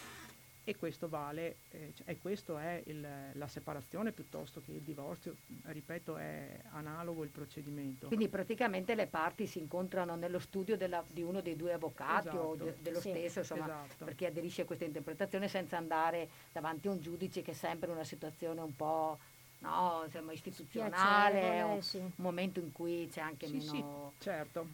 Speaker 5: e questo vale, eh, e questo è il, la separazione piuttosto che il divorzio, ripeto è analogo il procedimento.
Speaker 2: Quindi praticamente le parti si incontrano nello studio della, di uno dei due avvocati esatto. o de, dello sì. stesso, insomma, esatto. per chi aderisce a questa interpretazione senza andare davanti a un giudice che è sempre una situazione un po' no, insomma, istituzionale, un sì. momento in cui c'è anche
Speaker 5: sì,
Speaker 2: meno...
Speaker 5: Sì, certo.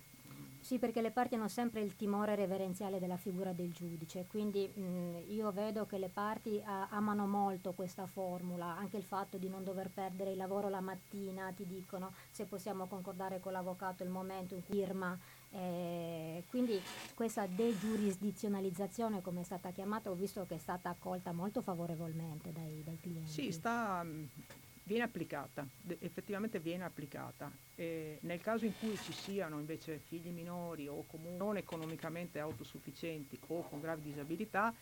Speaker 4: Sì, perché le parti hanno sempre il timore reverenziale della figura del giudice, quindi mh, io vedo che le parti a, amano molto questa formula, anche il fatto di non dover perdere il lavoro la mattina, ti dicono se possiamo concordare con l'avvocato il momento in firma. Eh, quindi questa degiurisdizionalizzazione, come è stata chiamata, ho visto che è stata accolta molto favorevolmente dai, dai clienti.
Speaker 5: Sì, sta viene applicata, effettivamente viene applicata. E nel caso in cui ci siano invece figli minori o comunque non economicamente autosufficienti o con gravi disabilità,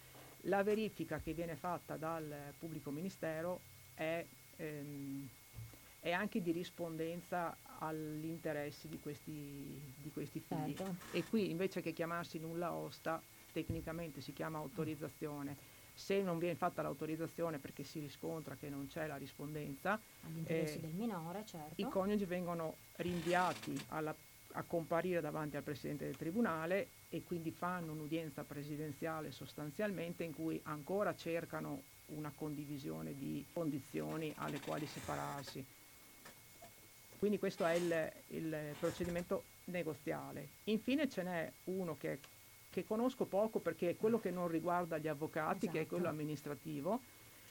Speaker 5: la verifica che viene fatta dal pubblico ministero è, ehm, è anche di rispondenza agli interessi di questi, di questi figli.
Speaker 4: Certo.
Speaker 5: E qui invece che chiamarsi nulla osta, tecnicamente si chiama autorizzazione se non viene fatta l'autorizzazione perché si riscontra che non c'è la rispondenza,
Speaker 4: all'interesse eh, del minore, certo.
Speaker 5: i coniugi vengono rinviati alla, a comparire davanti al Presidente del Tribunale e quindi fanno un'udienza presidenziale sostanzialmente in cui ancora cercano una condivisione di condizioni alle quali separarsi. Quindi questo è il, il procedimento negoziale. Infine ce n'è uno che è che conosco poco perché è quello che non riguarda gli avvocati, esatto. che è quello esatto. amministrativo,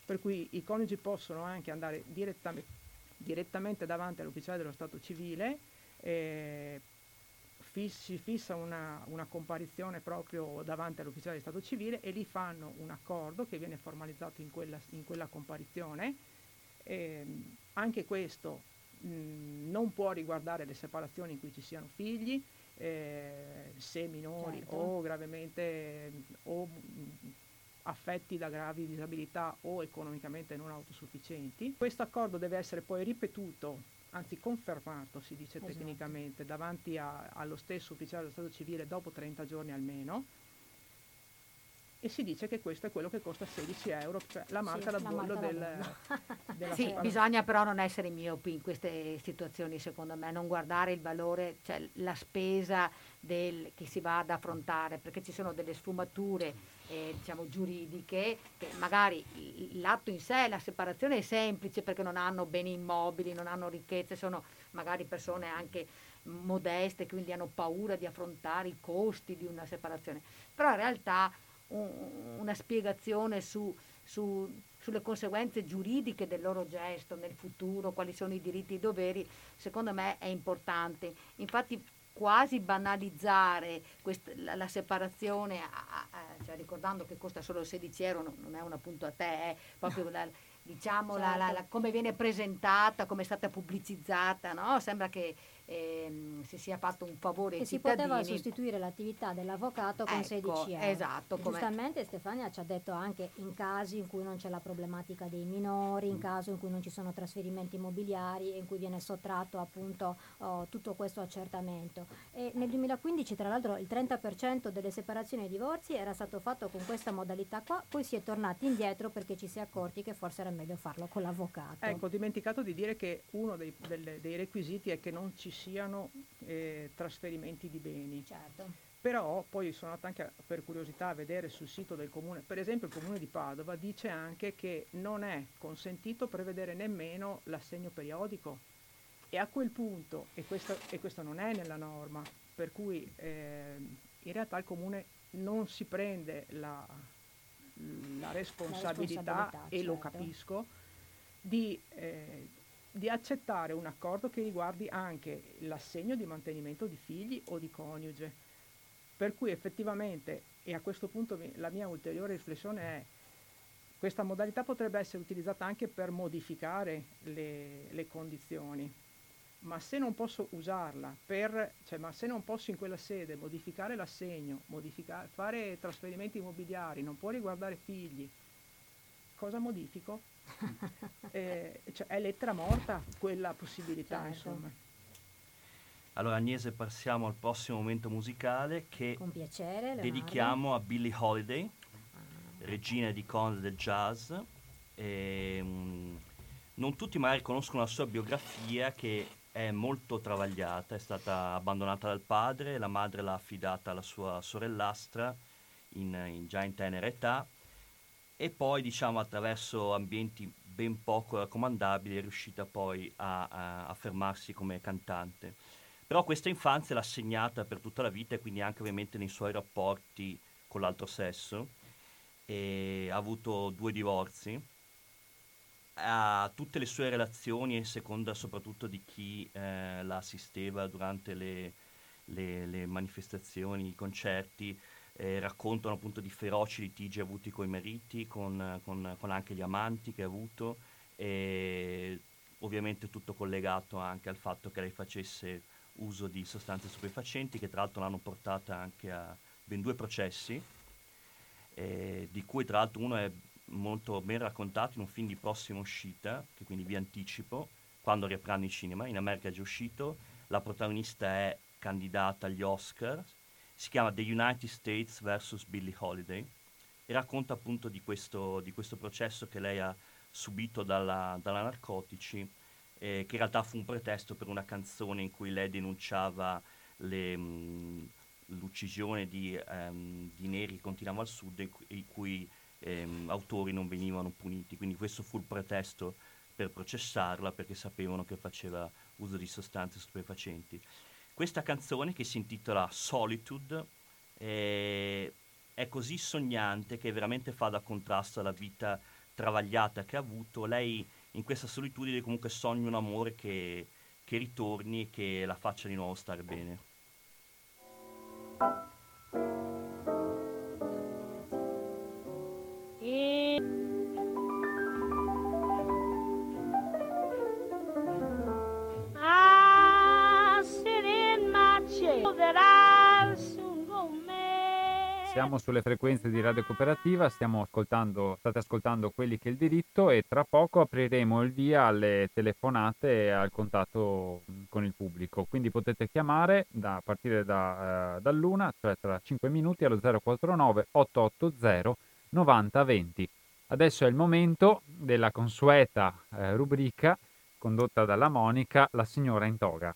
Speaker 5: per cui i coniugi possono anche andare direttamente, direttamente davanti all'ufficiale dello Stato civile, eh, si fissa una, una, comparizione proprio davanti all'ufficiale di Stato civile e lì fanno un accordo che viene formalizzato in quella, in quella comparizione. Eh, anche questo mh, non può riguardare le separazioni in cui ci siano figli, eh, se minori
Speaker 4: Certo.
Speaker 5: o gravemente o mh, affetti da gravi disabilità o economicamente non autosufficienti. Questo accordo deve essere poi ripetuto, anzi confermato, si dice
Speaker 4: Esatto.
Speaker 5: tecnicamente, davanti a- allo stesso ufficiale dello Stato civile dopo 30 giorni almeno. E si dice che questo è quello che costa 16 euro, cioè la marca
Speaker 4: Sì,
Speaker 5: da
Speaker 4: la marca
Speaker 5: del, della
Speaker 2: Sì,
Speaker 5: separazione.
Speaker 2: bisogna però non essere miopi in queste situazioni, secondo me, non guardare il valore, cioè la spesa del- che si va ad affrontare, perché ci sono delle sfumature eh, diciamo, giuridiche che magari l'atto in sé, la separazione è semplice perché non hanno beni immobili, non hanno ricchezze, sono magari persone anche modeste, quindi hanno paura di affrontare i costi di una separazione. Però in realtà un- una spiegazione su, su- sulle conseguenze giuridiche del loro gesto nel futuro, quali sono i diritti e i doveri, secondo me è importante. Infatti quasi banalizzare quest- la, la separazione, a- a- cioè ricordando che costa solo 16 euro, no- non è un appunto a te, è proprio la, diciamo la- la- la- come viene presentata, come è stata pubblicizzata, no? sembra che ehm, si sia fatto un favore ai
Speaker 4: E si
Speaker 2: cittadini.
Speaker 4: poteva sostituire l'attività dell'avvocato con
Speaker 2: Ecco,
Speaker 4: 16 euro.
Speaker 2: esatto,
Speaker 4: Giustamente Stefania ci ha detto anche in casi in cui non c'è la problematica dei minori, in caso in cui non ci sono trasferimenti immobiliari e in cui viene sottratto appunto oh, tutto questo accertamento. E nel 2015 tra l'altro il 30% delle separazioni e divorzi era stato fatto con questa modalità qua, poi si è tornati indietro perché ci si è accorti che forse era meglio farlo con l'avvocato.
Speaker 5: Ecco, ho dimenticato di dire che uno dei, delle- dei requisiti è che non ci siano eh, trasferimenti di beni.
Speaker 4: Certo.
Speaker 5: Però poi sono andata anche per curiosità a vedere sul sito del comune, per esempio il comune di Padova dice anche che non è consentito prevedere nemmeno l'assegno periodico e a quel punto, e questo, e questo non è nella norma, per cui ehm, in realtà il comune non si prende la, la responsabilità,
Speaker 4: responsabilità,
Speaker 5: e lo
Speaker 4: certo.
Speaker 5: capisco, di, eh, di accettare un accordo che riguardi anche l'assegno di mantenimento di figli o di coniuge. Per cui effettivamente, e a questo punto la mia ulteriore riflessione è, questa modalità potrebbe essere utilizzata anche per modificare le, le condizioni, ma se non posso usarla per, cioè, ma se non posso in quella sede modificare l'assegno, modifica- fare trasferimenti immobiliari, non può riguardare figli, cosa modifico? Eh, cioè, è lettera morta quella possibilità,
Speaker 4: Certo.
Speaker 5: insomma.
Speaker 6: Allora Agnese passiamo al prossimo momento musicale che
Speaker 4: Con piacere.
Speaker 6: Dedichiamo a Billie Holiday, regina di icone del jazz. E, mm, non tutti magari conoscono la sua biografia che è molto travagliata, è stata abbandonata dal padre, la madre l'ha affidata alla sua sorellastra in, in- già in tenera età e poi diciamo attraverso ambienti ben poco raccomandabili è riuscita poi a, a affermarsi come cantante. Però questa infanzia l'ha segnata per tutta la vita e quindi anche ovviamente nei suoi rapporti con l'altro sesso. E ha avuto due divorzi. Ha tutte le sue relazioni, a seconda soprattutto di chi eh, la assisteva durante le, le- le manifestazioni, i concerti, eh, raccontano appunto di feroci litigi avuti con i mariti, con, con- con anche gli amanti che ha avuto e ovviamente tutto collegato anche al fatto che lei facesse uso di sostanze stupefacenti che tra l'altro l'hanno portata anche a ben due processi, eh, di cui tra l'altro uno è molto ben raccontato in un film di prossima uscita, che quindi vi anticipo, quando riapriranno i cinema, in America è già uscito, la protagonista è candidata agli Oscar, si chiama The United States vs. Billie Holiday e racconta appunto di questo, di questo processo che lei ha subito dalla, dalla narcotici, eh, che in realtà fu un pretesto per una canzone in cui lei denunciava le, mh, l'uccisione di, ehm, di neri che continuavano al sud e i cui ehm, autori non venivano puniti. Quindi questo fu il pretesto per processarla perché sapevano che faceva uso di sostanze stupefacenti. Questa canzone che si intitola Solitude eh, è così sognante che veramente fa da contrasto alla vita travagliata che ha avuto. Lei in questa solitudine comunque sogna un amore che, che ritorni e che la faccia di nuovo stare bene.
Speaker 7: I
Speaker 1: siamo sulle frequenze di Radio Cooperativa, ascoltando, state ascoltando quelli che è il diritto e tra poco apriremo il via alle telefonate e al contatto con il pubblico. Quindi potete chiamare da, a partire da, eh, dall'una, cioè tra 5 minuti allo 049 880 9020. Adesso è il momento della consueta eh, rubrica condotta dalla Monica, la signora in toga.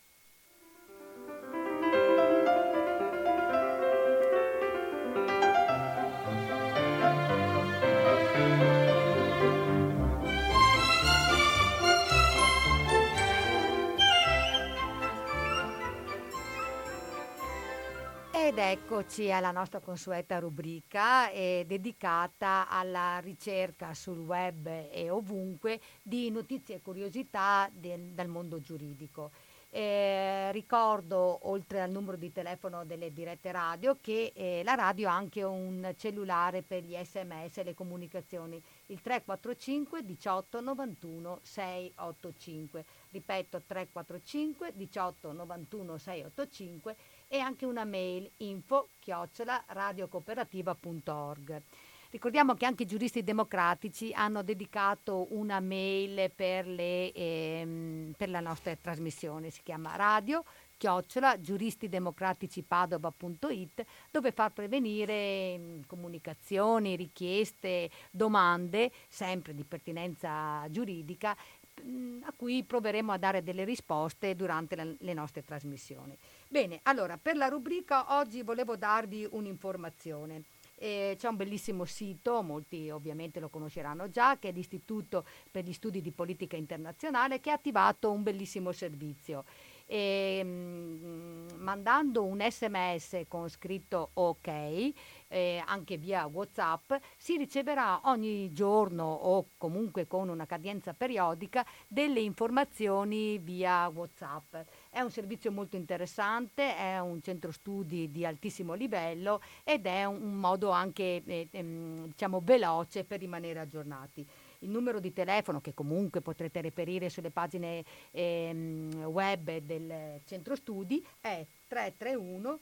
Speaker 2: Ed eccoci alla nostra consueta rubrica eh, dedicata alla ricerca sul web e ovunque di notizie e curiosità del, dal mondo giuridico. Eh, ricordo, oltre al numero di telefono delle dirette radio, che eh, la radio ha anche un cellulare per gli sms e le comunicazioni, il 345 18 91 685. Ripeto, 345 18 91 685 e anche una mail info chiocciola radiocooperativa.org. Ricordiamo che anche i giuristi democratici hanno dedicato una mail per, le, ehm, per la nostra trasmissione, si chiama radio chiocciola giuristidemocraticipadova.it dove far prevenire mm, comunicazioni, richieste, domande, sempre di pertinenza giuridica, a cui proveremo a dare delle risposte durante le nostre trasmissioni. Bene, allora per la rubrica oggi volevo darvi un'informazione. Eh, c'è un bellissimo sito, molti ovviamente lo conosceranno già, che è l'Istituto per gli Studi di Politica Internazionale, che ha attivato un bellissimo servizio. E, mh, mm, mandando un sms con scritto ok eh, anche via whatsapp si riceverà ogni giorno o comunque con una cadenza periodica delle informazioni via whatsapp è un servizio molto interessante, è un centro studi di altissimo livello ed è un, un modo anche eh, ehm, diciamo veloce per rimanere aggiornati. Il numero di telefono che comunque potrete reperire sulle pagine ehm, web del centro studi è 331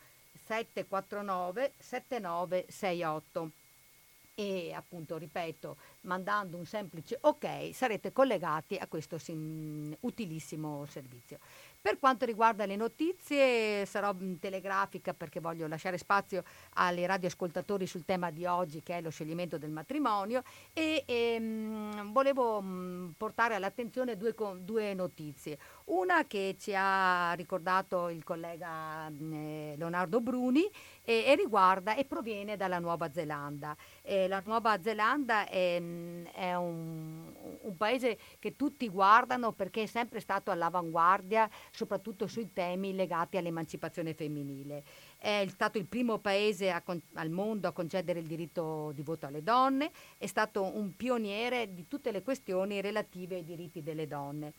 Speaker 2: 749 7968 e appunto ripeto mandando un semplice ok sarete collegati a questo sim- utilissimo servizio per quanto riguarda le notizie sarò mm, telegrafica perché voglio lasciare spazio ai radioascoltatori sul tema di oggi che è lo scioglimento del matrimonio e, e mh, mm, volevo mh, mm, portare all'attenzione due, due, notizie. Una che ci ha ricordato il collega mh, Leonardo Bruni e, e, riguarda e proviene dalla Nuova Zelanda. Eh, la Nuova Zelanda è, è un, un paese che tutti guardano perché è sempre stato all'avanguardia soprattutto sui temi legati all'emancipazione femminile. È stato il primo paese con- al mondo a concedere il diritto di voto alle donne, è stato un pioniere di tutte le questioni relative ai diritti delle donne.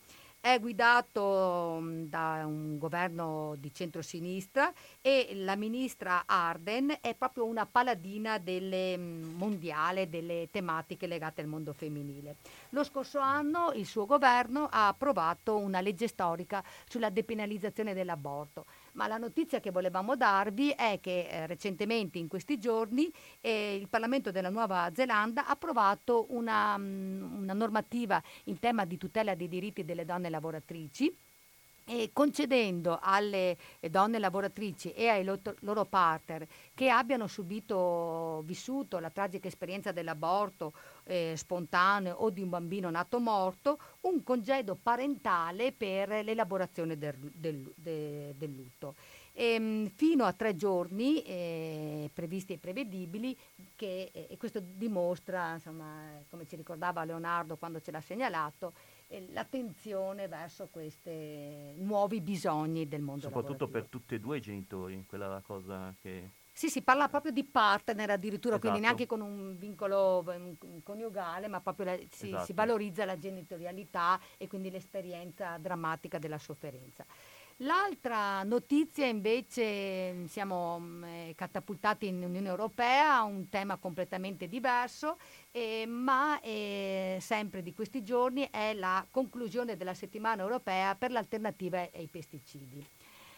Speaker 2: È guidato mm, da un governo di centrosinistra e la ministra Arden è proprio una paladina delle, mm, mondiale delle tematiche legate al mondo femminile. Lo scorso anno il suo governo ha approvato una legge storica sulla depenalizzazione dell'aborto ma la notizia che volevamo darvi è che eh, recentemente, in questi giorni, eh, il Parlamento della Nuova Zelanda ha approvato una, mm, una normativa in tema di tutela dei diritti delle donne lavoratrici concedendo alle donne lavoratrici e ai loro partner che abbiano subito, vissuto la tragica esperienza dell'aborto eh, spontaneo o di un bambino nato morto, un congedo parentale per l'elaborazione del, del, de, del lutto. E, ehm, fino a tre giorni eh, previsti e prevedibili, che, eh, e questo dimostra, insomma, come ci ricordava Leonardo quando ce l'ha segnalato, l'attenzione verso questi nuovi bisogni del mondo
Speaker 6: Soprattutto
Speaker 2: lavorativo.
Speaker 6: per tutti e due i genitori, quella è la cosa che...
Speaker 2: Sì, si parla proprio di partner addirittura, esatto. quindi neanche con un vincolo coniugale, ma proprio la, si, esatto. si valorizza la genitorialità e quindi l'esperienza drammatica della sofferenza. L'altra notizia invece siamo mm, eh, catapultati in Unione Europea, un tema completamente diverso, eh, ma eh, sempre di questi giorni è la conclusione della settimana europea per l'alternativa ai pesticidi.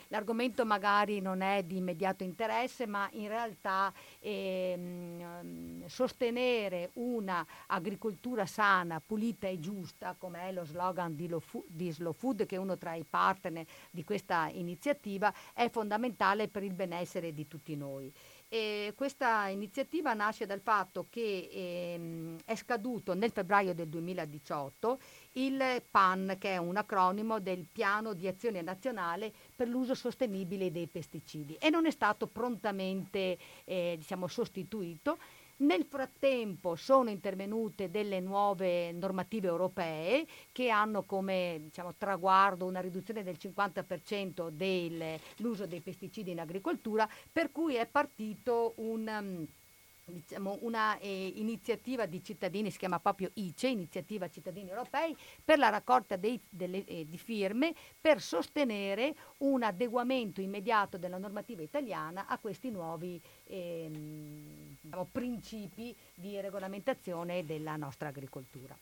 Speaker 2: L'argomento magari non è di immediato interesse, ma in realtà ehm, sostenere una agricoltura sana, pulita e giusta, come è lo slogan di, Lo, di Slow Food, che è uno tra i partner di questa iniziativa, è fondamentale per il benessere di tutti noi. E questa iniziativa nasce dal fatto che ehm, è scaduto nel febbraio del 2018 il PAN, che è un acronimo del Piano di Azione Nazionale per l'uso sostenibile dei pesticidi e non è stato prontamente eh, diciamo, sostituito. Nel frattempo sono intervenute delle nuove normative europee che hanno come diciamo, traguardo una riduzione del 50% dell'uso dei pesticidi in agricoltura, per cui è partito un... Um, diciamo, una eh, iniziativa di cittadini, si chiama proprio ICE, Iniziativa Cittadini Europei, per la raccolta dei, delle, eh, di firme per sostenere un adeguamento immediato della normativa italiana a questi nuovi ehm, diciamo, principi di regolamentazione della nostra agricoltura.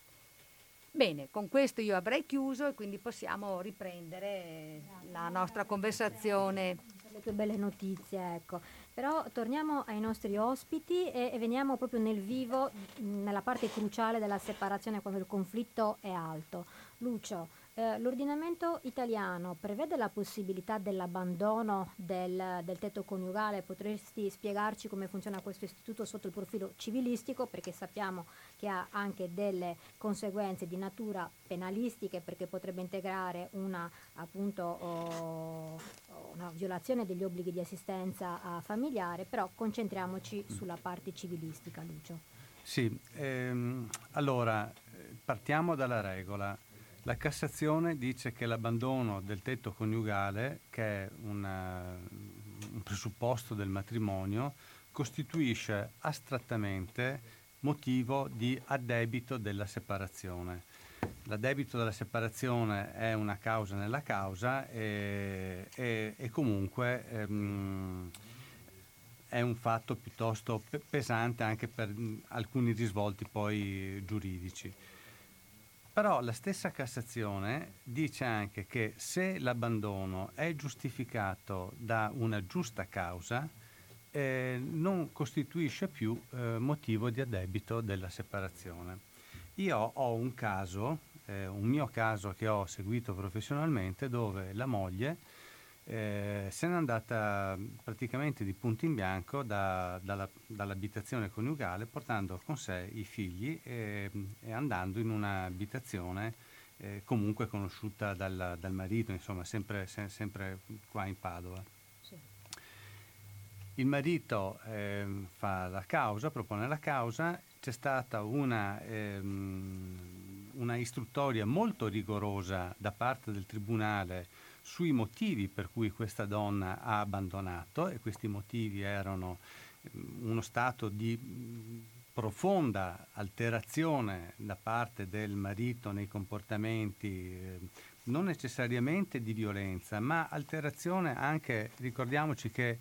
Speaker 2: Bene, con questo io avrei chiuso e quindi possiamo riprendere la nostra conversazione.
Speaker 4: Tue belle notizie, ecco. Però torniamo ai nostri ospiti e, e veniamo proprio nel vivo, nella parte cruciale della separazione quando il conflitto è alto. Lucio, eh, l'ordinamento italiano prevede la possibilità dell'abbandono del, del, tetto coniugale? Potresti spiegarci come funziona questo istituto sotto il profilo civilistico? Perché sappiamo che ha anche delle conseguenze di natura penalistiche perché potrebbe integrare una, appunto, oh, una violazione degli obblighi di assistenza familiare, però concentriamoci sulla parte civilistica, Lucio.
Speaker 3: Sì, ehm, allora eh, partiamo dalla regola. La Cassazione dice che l'abbandono del tetto coniugale, che è una, un presupposto del matrimonio, costituisce astrattamente motivo di addebito della separazione. L'addebito della separazione è una causa nella causa e, e, e comunque ehm, è un fatto piuttosto pesante anche per alcuni risvolti poi giuridici. Però la stessa Cassazione dice anche che se l'abbandono è giustificato da una giusta causa, eh, non costituisce più eh, motivo di addebito della separazione. Io ho un caso, eh, un mio caso che ho seguito professionalmente, dove la moglie eh, se n'è andata praticamente di punto in bianco da, dalla, dall'abitazione coniugale portando con sé i figli e, e andando in un'abitazione eh, comunque conosciuta dal, dal marito, insomma sempre, se, sempre, qua in Padova. Sì. Il marito eh, fa la causa, propone la causa, c'è stata una, ehm, una istruttoria molto rigorosa da parte del Tribunale sui motivi per cui questa donna ha abbandonato e questi motivi erano mm, uno stato di profonda alterazione da parte del marito nei comportamenti, eh, non necessariamente di violenza, ma alterazione anche, ricordiamoci che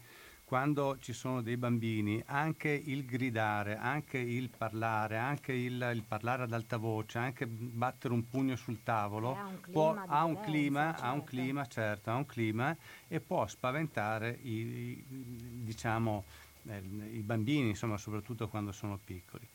Speaker 3: quando ci sono dei bambini, anche il gridare, anche il parlare, anche il, il parlare ad alta voce, anche battere un pugno sul tavolo,
Speaker 4: eh,
Speaker 3: può, ha, un clima, certo. ha un clima, certo, ha un clima e può spaventare i, i, diciamo, eh, i bambini, insomma, soprattutto quando sono piccoli.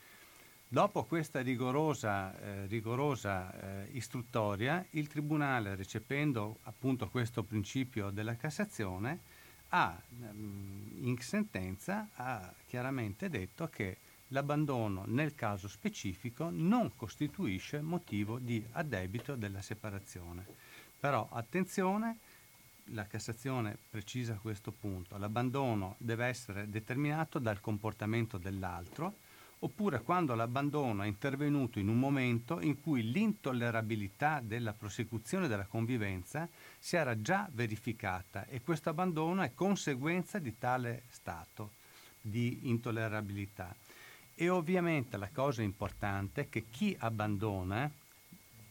Speaker 3: Dopo questa rigorosa, eh, rigorosa eh, istruttoria, il Tribunale, recependo appunto questo principio della Cassazione, ha ehm, in sentenza ha chiaramente detto che l'abbandono nel caso specifico non costituisce motivo di addebito della separazione. Però attenzione, la Cassazione precisa questo punto, l'abbandono deve essere determinato dal comportamento dell'altro oppure quando l'abbandono è intervenuto in un momento in cui l'intollerabilità della prosecuzione della convivenza si era già verificata e questo abbandono è conseguenza di tale stato di intollerabilità. E ovviamente la cosa importante è che chi abbandona,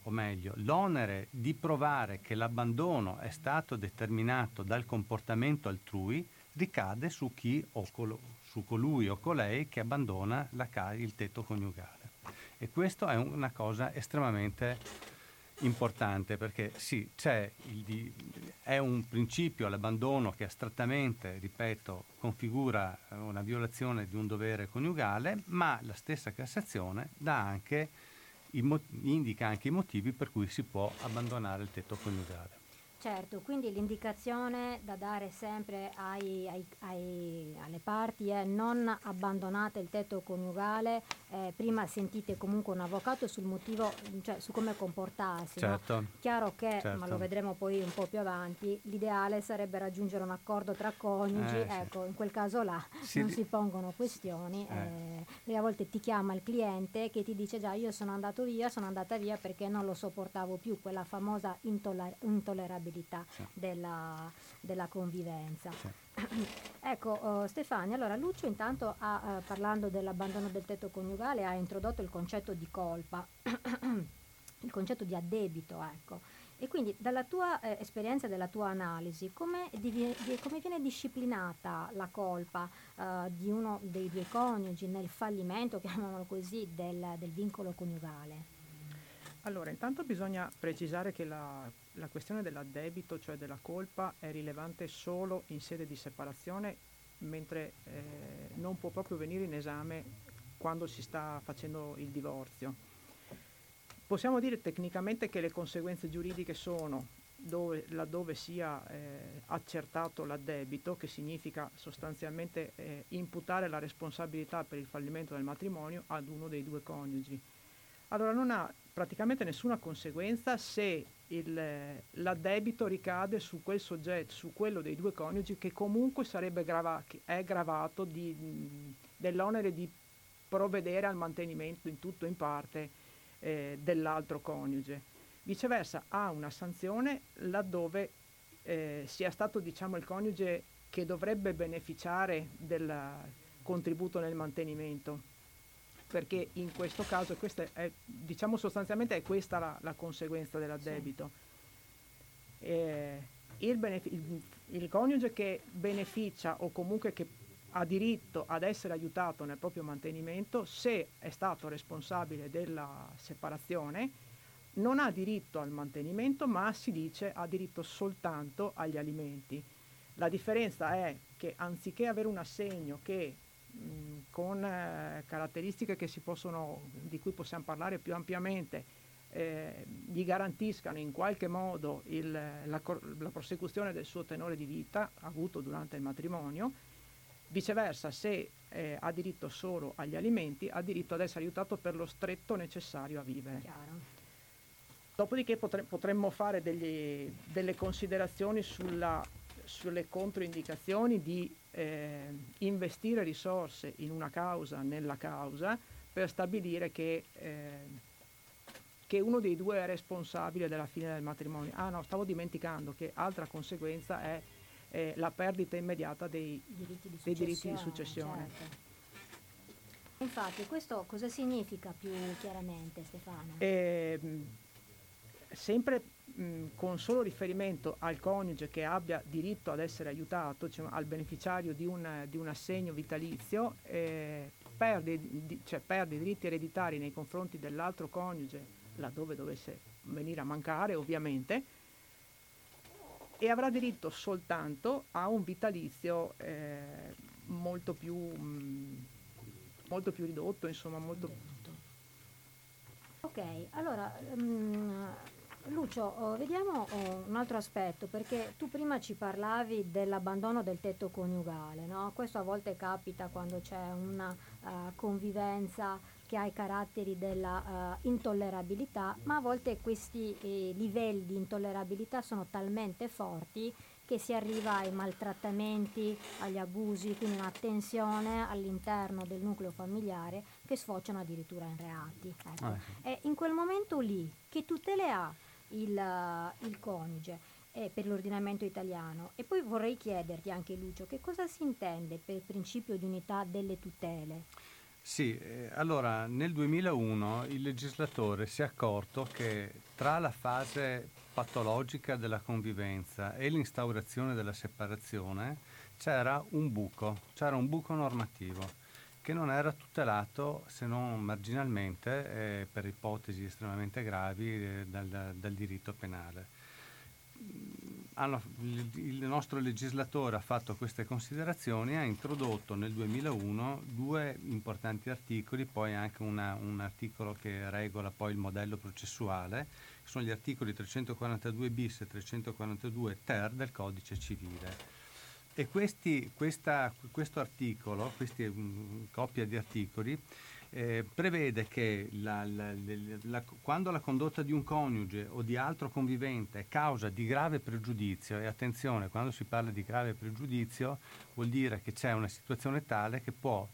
Speaker 3: o meglio, l'onere di provare che l'abbandono è stato determinato dal comportamento altrui ricade su chi o su colui o colei che abbandona ca- il tetto coniugale. E questo è una cosa estremamente importante perché sì, il, è un principio, l'abbandono che astrattamente, ripeto, configura una violazione di un dovere coniugale, ma la stessa Cassazione anche, indica anche i motivi per cui si può abbandonare il tetto coniugale.
Speaker 4: Certo, quindi l'indicazione da dare sempre ai, ai, ai, alle parti è non abbandonate il tetto coniugale, eh, prima sentite comunque un avvocato sul motivo, cioè su come comportarsi.
Speaker 3: Certo,
Speaker 4: no? Chiaro che,
Speaker 3: certo.
Speaker 4: ma lo vedremo poi un po' più avanti, l'ideale sarebbe raggiungere un accordo tra coniugi,
Speaker 3: Eh, sì.
Speaker 4: ecco, in quel caso là
Speaker 3: Si
Speaker 4: non si pongono questioni,
Speaker 3: Eh.
Speaker 4: eh, perché a volte ti chiama il cliente che ti dice già io sono andato via, sono andata via perché non lo sopportavo più, quella famosa intoller- intollerabilità
Speaker 3: Sì.
Speaker 4: della, della convivenza.
Speaker 3: Sì.
Speaker 4: ecco oh, Stefania, allora Lucio intanto ha, eh, parlando dell'abbandono del tetto coniugale ha introdotto il concetto di colpa, il concetto di addebito, ecco. E quindi dalla tua eh, esperienza, dalla tua analisi, come, divi- di- come viene disciplinata la colpa eh, di uno dei due coniugi nel fallimento, chiamiamolo così, del, del vincolo coniugale?
Speaker 5: Allora, intanto bisogna precisare che la, la questione dell'addebito, cioè della colpa, è rilevante solo in sede di separazione, mentre eh, non può proprio venire in esame quando si sta facendo il divorzio. Possiamo dire tecnicamente che le conseguenze giuridiche sono dove, laddove sia eh, accertato l'addebito, che significa sostanzialmente eh, imputare la responsabilità per il fallimento del matrimonio ad uno dei due coniugi. Allora non ha praticamente nessuna conseguenza se il, l'addebito ricade su quel soggetto, su quello dei due coniugi che comunque sarebbe grava- è gravato di, dell'onere di provvedere al mantenimento in tutto o in parte eh, dell'altro coniuge. Viceversa ha una sanzione laddove eh, sia stato diciamo, il coniuge che dovrebbe beneficiare del contributo nel mantenimento perché in questo caso questa è, diciamo sostanzialmente è questa la, la conseguenza dell'addebito. Eh, il, benefi- il- il coniuge che beneficia o comunque che ha diritto ad essere aiutato nel proprio mantenimento, se è stato responsabile della separazione, non ha diritto al mantenimento, ma si dice ha diritto soltanto agli alimenti. La differenza è che anziché avere un assegno che mh, con eh, caratteristiche che si possono, di cui possiamo parlare più ampiamente, eh, gli garantiscano in qualche modo il- la, la prosecuzione del suo tenore di vita avuto durante il matrimonio, viceversa se eh, ha diritto solo agli alimenti, ha diritto ad essere aiutato per lo stretto necessario a vivere.
Speaker 4: Chiaro.
Speaker 5: Dopodiché potre- potremmo fare degli- delle considerazioni sulla- sulle controindicazioni di eh, investire risorse in una causa, nella causa, per stabilire che, eh, che uno dei due è responsabile della fine del matrimonio. Ah no, stavo dimenticando che altra conseguenza è eh, la perdita immediata dei,
Speaker 4: diritti di
Speaker 5: dei diritti di
Speaker 4: successione,
Speaker 5: successione.
Speaker 4: certo. Infatti, questo cosa significa più chiaramente, Stefano?
Speaker 5: E, mh, sempre con solo riferimento al coniuge che abbia diritto ad essere aiutato, cioè al beneficiario di un, di un assegno vitalizio, eh, perde, di- cioè perde diritti ereditari nei confronti dell'altro coniuge, laddove dovesse venire a mancare ovviamente, e avrà diritto soltanto a un vitalizio eh, molto, più, mh, molto più ridotto, insomma molto
Speaker 4: Ok, allora mm, Lucio, oh, vediamo oh, un altro aspetto, perché tu prima ci parlavi dell'abbandono del tetto coniugale, no? Questo a volte capita quando c'è una eh, convivenza che ha i caratteri della eh, intollerabilità, ma a volte questi eh, livelli di intollerabilità sono talmente forti che si arriva ai maltrattamenti, agli abusi, quindi una tensione all'interno del nucleo familiare che sfociano addirittura in reati. ecco.
Speaker 3: Ah, sì.
Speaker 4: E in quel momento lì, che tutele ha il, il coniuge eh, per l'ordinamento italiano? E poi vorrei chiederti anche Lucio, che cosa si intende per principio di unità delle tutele?
Speaker 3: Sì, eh, allora nel 2001 il legislatore si è accorto che tra la fase patologica della convivenza e l'instaurazione della separazione c'era un buco, c'era un buco normativo che non era tutelato se non marginalmente eh, per ipotesi estremamente gravi eh, dal, dal, diritto penale. Hanno, il, il, nostro legislatore ha fatto queste considerazioni e ha introdotto nel 2001 due importanti articoli, poi anche una, un articolo che regola poi il modello processuale, sono gli articoli 342 bis e 342 ter del codice civile e questi, questa, questo articolo, questa um, coppia di articoli, eh, prevede che la, la, la, quando la condotta di un coniuge o di altro convivente è causa di grave pregiudizio, e attenzione, quando si parla di grave pregiudizio vuol dire che c'è una situazione tale che può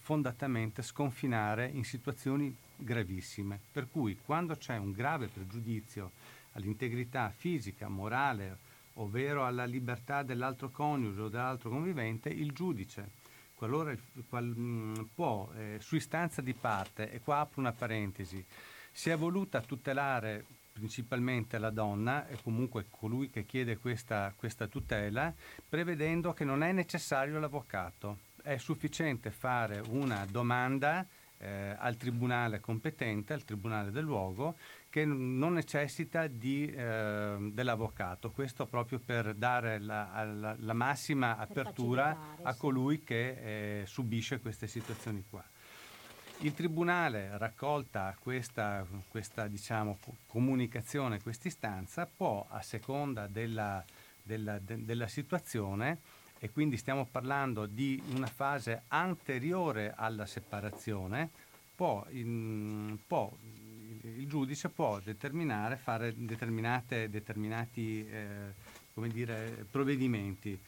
Speaker 3: fondatamente sconfinare in situazioni gravissime. Per cui quando c'è un grave pregiudizio all'integrità fisica, morale, ovvero alla libertà dell'altro coniuge o dell'altro convivente, il giudice, qualora qual, mm, può, eh, su istanza di parte, e qua apro una parentesi, si è voluta tutelare principalmente la donna e comunque colui che chiede questa, questa tutela, prevedendo che non è necessario l'avvocato, è sufficiente fare una domanda eh, al tribunale competente, al tribunale del luogo, che non necessita di, eh, dell'avvocato, questo proprio per dare la, la, la massima apertura a colui che eh, subisce queste situazioni qua. Il Tribunale, raccolta questa, questa diciamo, comunicazione, questa istanza, può, a seconda della, della, de, della situazione, e quindi stiamo parlando di una fase anteriore alla separazione, può, in, può il giudice può determinare, fare determinati eh, dire, provvedimenti,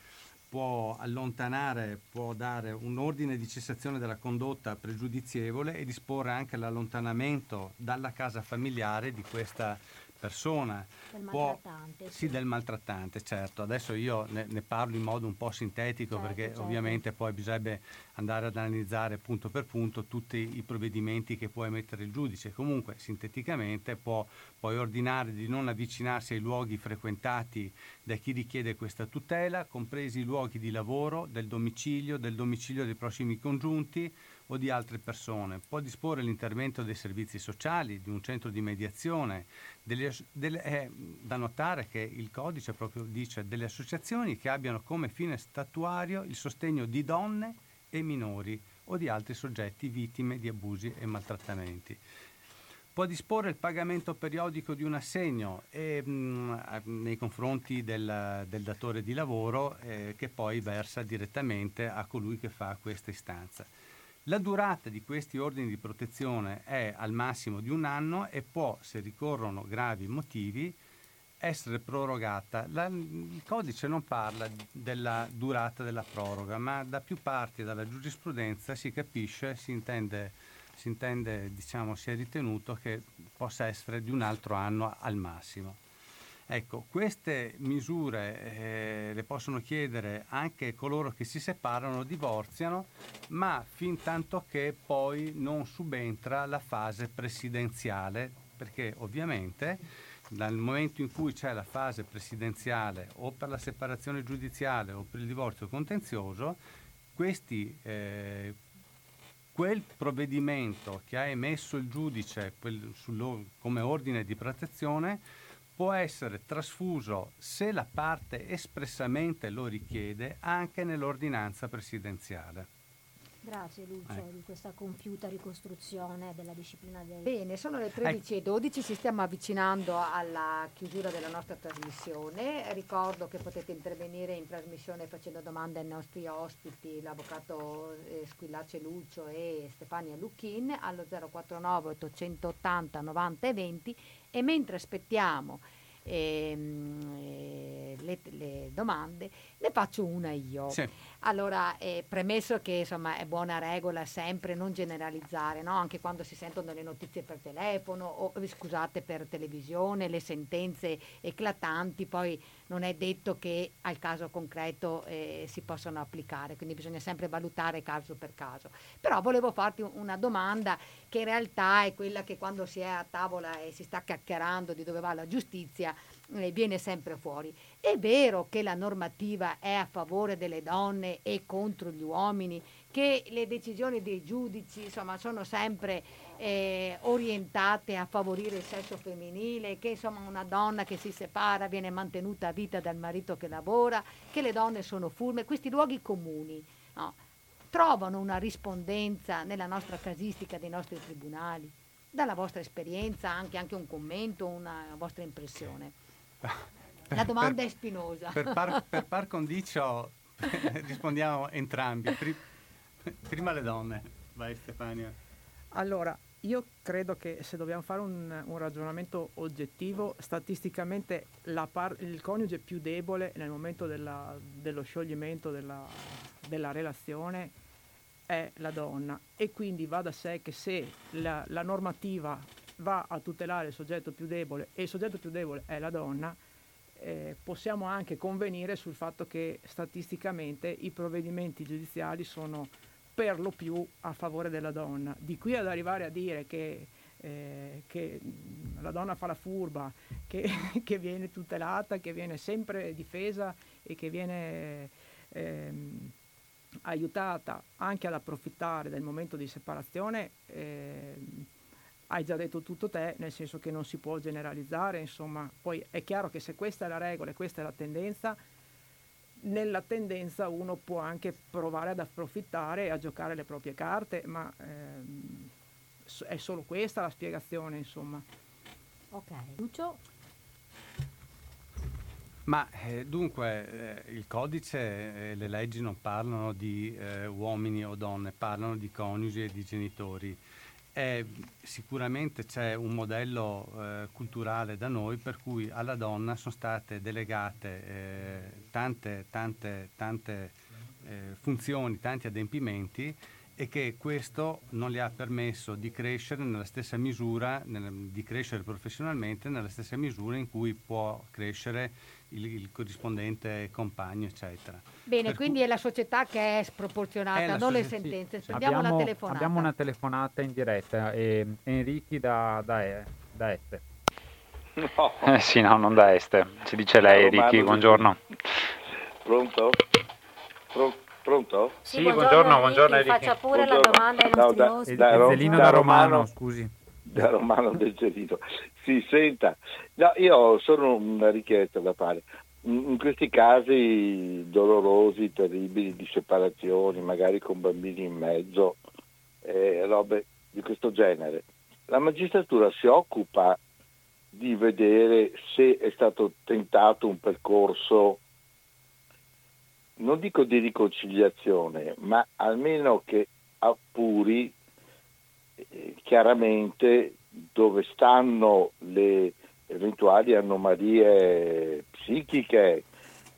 Speaker 3: può allontanare, può dare un ordine di cessazione della condotta pregiudizievole e disporre anche l'allontanamento dalla casa familiare di questa persona.
Speaker 4: Del maltrattante.
Speaker 3: sì. sì, del maltrattante, certo. Adesso io ne, ne, parlo in modo un po' sintetico certo, perché certo. ovviamente poi bisognerebbe andare ad analizzare punto per punto tutti i provvedimenti che può emettere il giudice. Comunque, sinteticamente, può poi ordinare di non avvicinarsi ai luoghi frequentati da chi richiede questa tutela, compresi i luoghi di lavoro, del domicilio, del domicilio dei prossimi congiunti, o di altre persone. Può disporre l'intervento dei servizi sociali, di un centro di mediazione. Delle, delle, è da notare che il codice proprio dice delle associazioni che abbiano come fine statuario il sostegno di donne e minori o di altri soggetti vittime di abusi e maltrattamenti. Può disporre il pagamento periodico di un assegno e, mh, nei confronti del, del, datore di lavoro eh, che poi versa direttamente a colui che fa questa istanza. La durata di questi ordini di protezione è al massimo di un anno e può, se ricorrono gravi motivi, essere prorogata. La, il codice non parla della durata della proroga, ma da più parti dalla giurisprudenza si capisce, si intende, si intende diciamo, si è ritenuto che possa essere di un altro anno al massimo. Ecco, queste misure eh, le possono chiedere anche coloro che si separano divorziano, ma fin tanto che poi non subentra la fase presidenziale, perché ovviamente dal momento in cui c'è la fase presidenziale o per la separazione giudiziale o per il divorzio contenzioso, questi, eh, quel provvedimento che ha emesso il giudice quel, sullo, come ordine di protezione può essere trasfuso, se la parte espressamente lo richiede, anche nell'ordinanza presidenziale.
Speaker 4: Grazie Lucio ecco. di questa compiuta ricostruzione della disciplina del...
Speaker 2: Bene, sono le 13.12, ecco. ci stiamo avvicinando alla chiusura della nostra trasmissione. Ricordo che potete intervenire in trasmissione facendo domande ai nostri ospiti, l'avvocato eh, Squillace Lucio e Stefania Lucchin allo 049 880 90 e 20 e mentre aspettiamo ehm, eh, le, le, domande, ne faccio una io. Sì. Allora, eh, premesso che insomma è buona regola sempre non generalizzare, no? anche quando si sentono le notizie per telefono o eh, scusate per televisione, le sentenze eclatanti, poi non è detto che al caso concreto eh, si possano applicare, quindi bisogna sempre valutare caso per caso. Però volevo farti una domanda che in realtà è quella che quando si è a tavola e si sta chiacchierando di dove va la giustizia, eh, viene sempre fuori. È vero che la normativa è a favore delle donne e contro gli uomini, che le decisioni dei giudici insomma, sono sempre eh, orientate a favorire il sesso femminile, che insomma una donna che si separa viene mantenuta a vita dal marito che lavora, che le donne sono furme, questi luoghi comuni no, trovano una rispondenza nella nostra casistica dei nostri tribunali, dalla vostra esperienza, anche, anche un commento, una vostra impressione. La domanda
Speaker 3: per,
Speaker 2: è spinosa.
Speaker 3: Per par, per par condicio rispondiamo entrambi. Prima le donne. Vai Stefania.
Speaker 5: Allora, io credo che se dobbiamo fare un, un ragionamento oggettivo, statisticamente par- il coniuge più debole nel momento della, dello scioglimento della, della, relazione è la donna. E quindi va da sé che se la, la normativa va a tutelare il soggetto più debole e il soggetto più debole è la donna, eh, possiamo anche convenire sul fatto che statisticamente i provvedimenti giudiziali sono per lo più a favore della donna. Di qui ad arrivare a dire che, eh, che la donna fa la furba, che, che, viene tutelata, che viene sempre difesa e che viene ehm, aiutata anche ad approfittare del momento di separazione, eh, hai già detto tutto te, nel senso che non si può generalizzare, insomma, poi è chiaro che se questa è la regola e questa è la tendenza, nella tendenza uno può anche provare ad approfittare e a giocare le proprie carte, ma ehm, è solo questa la spiegazione, insomma.
Speaker 4: Ok, Lucio?
Speaker 3: Ma eh, dunque eh, il codice e le leggi non parlano di eh, uomini o donne, parlano di coniugi e di genitori. Eh, sicuramente c'è un modello eh, culturale da noi per cui alla donna sono state delegate eh, tante, tante, tante eh, funzioni, tanti adempimenti e che questo non le ha permesso di crescere nella stessa misura, nel, di crescere professionalmente nella stessa misura in cui può crescere il, il corrispondente compagno, eccetera.
Speaker 2: Bene, per quindi cui... è la società che è sproporzionata, è non socie... le sentenze. Sì,
Speaker 1: Abbiamo, una telefonata. Abbiamo una telefonata in diretta. Eh, Enrichi da, da, da Este.
Speaker 7: No.
Speaker 1: Eh, sì, no, non da Este. Si dice lei, Enrichi, buongiorno.
Speaker 7: Pronto? Pro- pronto?
Speaker 1: Sì, sì buongiorno, buongiorno
Speaker 4: Enrichi. Faccia pure buongiorno. la domanda ai nostri
Speaker 1: no, da. Da, da, da, Romano, Romano, scusi.
Speaker 7: Da Romano del Zelino. Si senta. No, io ho solo una richiesta da fare in questi casi dolorosi, terribili di separazioni, magari con bambini in mezzo, eh, robe di questo genere, la magistratura si occupa di vedere se è stato tentato un percorso, non dico di riconciliazione, ma almeno che appuri eh, chiaramente dove stanno le eventuali anomalie psichiche,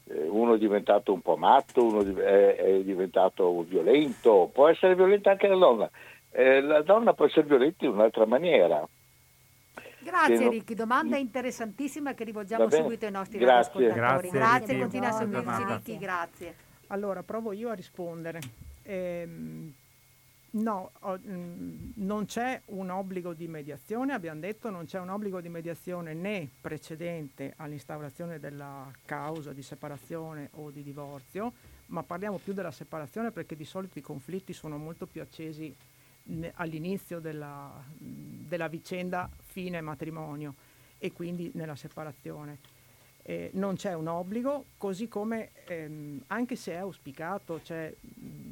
Speaker 7: eh, uno è diventato un po' matto, uno è diventato violento, può essere violenta anche la donna, eh, la donna può essere violenta in un'altra maniera.
Speaker 2: Grazie non... Ricchi, domanda interessantissima che rivolgiamo subito ai nostri grazie.
Speaker 1: Grazie,
Speaker 2: grazie, continua a seguirci Ricchi, grazie.
Speaker 5: Allora provo io a rispondere. Ehm, No, mh, non c'è un obbligo di mediazione, abbiamo detto non c'è un obbligo di mediazione né precedente all'instaurazione della causa di separazione o di divorzio, ma parliamo più della separazione perché di solito i conflitti sono molto più accesi ne, all'inizio della, della vicenda fine matrimonio e quindi nella separazione. Eh, non c'è un obbligo, così come ehm, anche se è auspicato, cioè,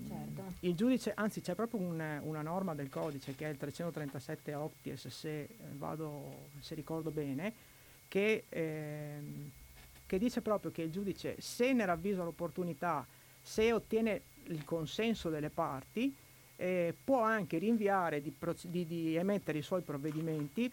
Speaker 5: certo. il giudice, anzi c'è proprio un, una norma del codice che è il 337 Opties, se, vado, se ricordo bene, che, ehm, che dice proprio che il giudice, se ne ravvisa l'opportunità, se ottiene il consenso delle parti, eh, può anche rinviare di, di, di emettere i suoi provvedimenti